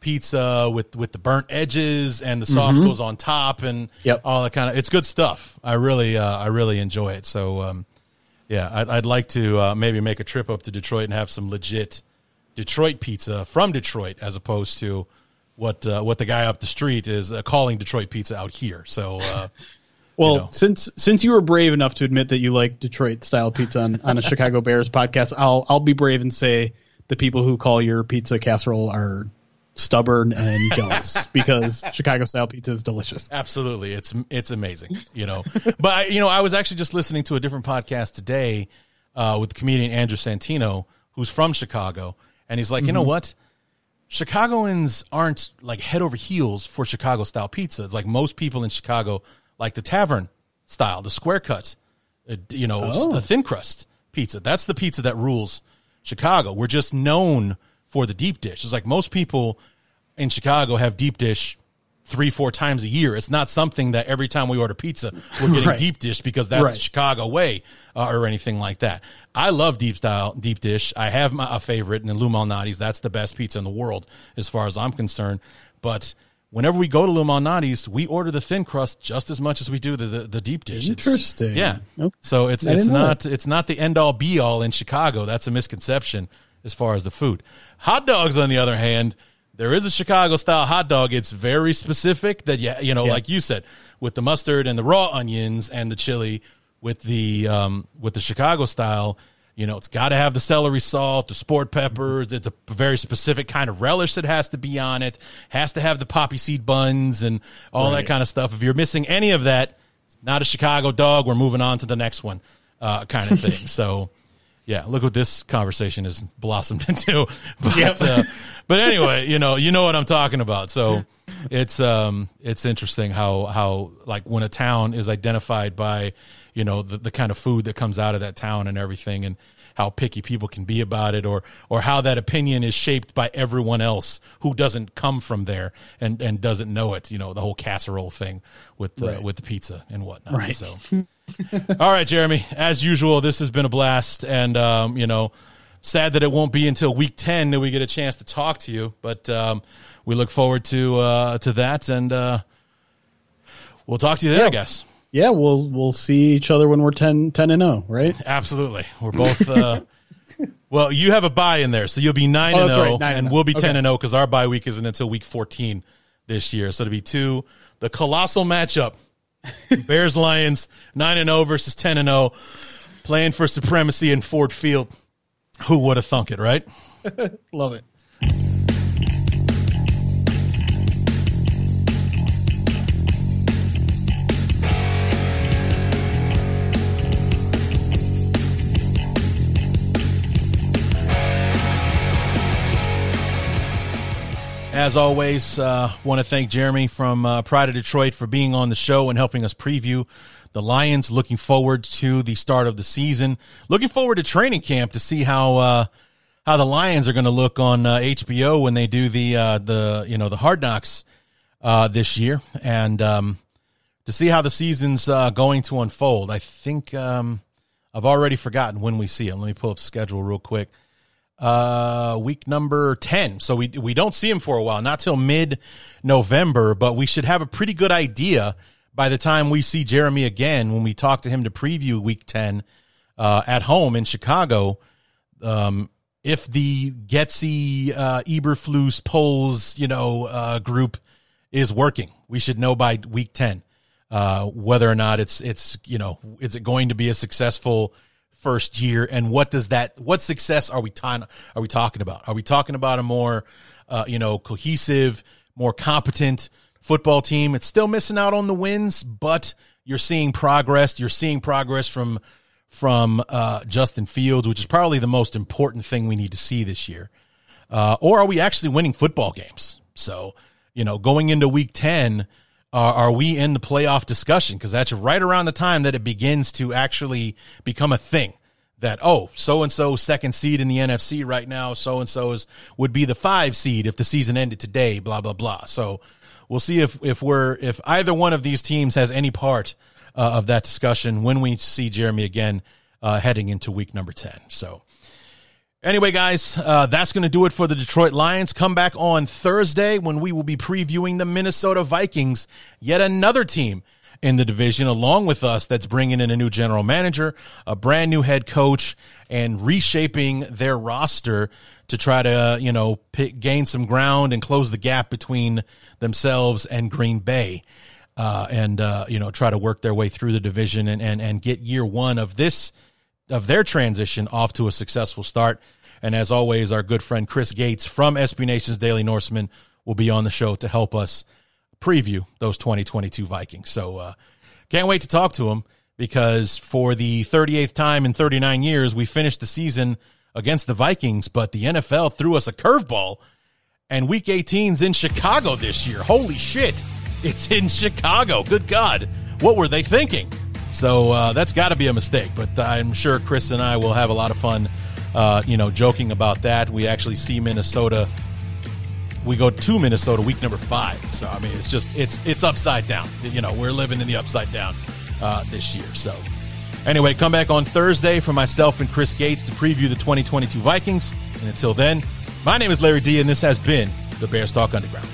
pizza with with the burnt edges and the sauce goes on top and Mm-hmm. Yep. all that kind of. It's good stuff. I really uh, I really enjoy it. So um, yeah, I'd, I'd like to uh, maybe make a trip up to Detroit and have some legit Detroit pizza from Detroit as opposed to what uh, what the guy up the street is uh, calling Detroit pizza out here. So uh, Well, you know. since since you were brave enough to admit that you like Detroit style pizza on, on a Chicago Bears podcast, I'll I'll be brave and say the people who call your pizza casserole are stubborn and jealous because Chicago style pizza is delicious. Absolutely, it's it's amazing, you know. but I, you know, I was actually just listening to a different podcast today uh, with comedian Andrew Santino, who's from Chicago, and he's like, you know Mm-hmm. what? Chicagoans aren't like head over heels for Chicago style pizza. It's like most people in Chicago like the tavern style, the square cut, uh, you know, Oh. the thin crust pizza. That's the pizza that rules Chicago. We're just known for the deep dish. It's like most people in Chicago have deep dish three, four times a year. It's not something that every time we order pizza, we're getting Right. deep dish because that's Right. the Chicago way uh, or anything like that. I love deep style, deep dish. I have my a favorite in Lou Malnati's. That's the best pizza in the world as far as I'm concerned. But whenever we go to Lou Malnati's, we order the thin crust just as much as we do the, the, the deep dish. It's- Interesting. yeah. Okay. So it's I it's not it's not the end all be all in Chicago. That's a misconception as far as the food. Hot dogs, on the other hand, there is a Chicago style hot dog. It's very specific that you you know, Yeah. like you said, with the mustard and the raw onions and the chili with the um with the Chicago style. You know, it's got to have the celery salt, the sport peppers. It's a very specific kind of relish that has to be on it. Has to have the poppy seed buns and all that kind of stuff. If you're missing any of that, it's not a Chicago dog. We're moving on to the next one, uh, kind of thing. so, yeah, look what this conversation has blossomed into. But, Yep. uh, but anyway, you know, you know what I'm talking about. So it's um it's interesting how how like when a town is identified by you know the, the kind of food that comes out of that town and everything and how picky people can be about it or or how that opinion is shaped by everyone else who doesn't come from there and and doesn't know it you know the whole casserole thing with the, Right. with the pizza and whatnot Right. so all right jeremy as usual this has been a blast and um you know sad that it won't be until week 10 that we get a chance to talk to you but um we look forward to uh to that and uh we'll talk to you there i guess Yeah, we'll we'll see each other when we're 10, 10 and 0, right? Absolutely. We're both. Uh, well, you have a bye in there, so you'll be nine Oh, and zero, right, nine and and we'll be oh. ten Okay. and zero because our bye week isn't until week fourteen this year. So to be two, the colossal matchup: Bears Lions nine and zero versus ten and zero, playing for supremacy in Ford Field. Who would have thunk it, right? Love it. As always, uh, want to thank Jeremy from uh, Pride of Detroit for being on the show and helping us preview the Lions. Looking forward to the start of the season. Looking forward to training camp to see how uh, how the Lions are going to look on uh, HBO when they do the uh, the you know the Hard Knocks uh, this year, and um, to see how the season's uh, going to unfold. I think um, I've already forgotten when we see him. Let me pull up schedule real quick uh week number 10 so we we don't see him for a while not till mid november but we should have a pretty good idea by the time we see jeremy again when we talk to him to preview week 10 uh at home in chicago. Um if the Getsy uh Eberflus Poles you know uh group is working we should know by week 10 uh whether or not it's it's you know is it going to be a successful first year and what does that what success are we ta- are we talking about? Are we talking about a more uh, you know cohesive more competent football team? It's still missing out on the wins but you're seeing progress. You're seeing progress from from uh, Justin Fields which is probably the most important thing we need to see this year. Uh, or are we actually winning football games? So you know going into week 10 are, are we in the playoff discussion? Because that's right around the time that it begins to actually become a thing. That oh, so and so second seed in the NFC right now, so and so is would be the five seed if the season ended today. Blah blah blah. So we'll see if if we're if either one of these teams has any part uh, of that discussion when we see Jeremy again uh, heading into week number ten. So. Anyway, guys, uh, that's going to do it for the Detroit Lions. Come back on Thursday when we will be previewing the Minnesota Vikings, yet another team in the division, along with us, that's bringing in a new general manager, a brand new head coach, and reshaping their roster to try to, you know, pick, gain some ground and close the gap between themselves and Green Bay. uh, and uh, you know try to work their way through the division and, and and get year one of this of their transition off to a successful start. And as always, our good friend Chris Gates from SB Nation's Daily Norseman will be on the show to help us preview those 2022 Vikings. So uh, can't wait to talk to him because for the 38th time in 39 years, we finished the season against the Vikings, but the NFL threw us a curveball. And week 18's in Chicago this year. Holy shit. It's in Chicago. Good God. What were they thinking? So uh, that's got to be a mistake, but I'm sure Chris and I will have a lot of fun, uh, you know, joking about that. We actually see Minnesota. We go to Minnesota week number five. So I mean, it's just it's it's upside down. You know, we're living in the upside down uh, this year. So anyway, come back on Thursday for myself and Chris Gates to preview the 2022 Vikings. And until then, my name is Larry D, and this has been the Bears Talk Underground.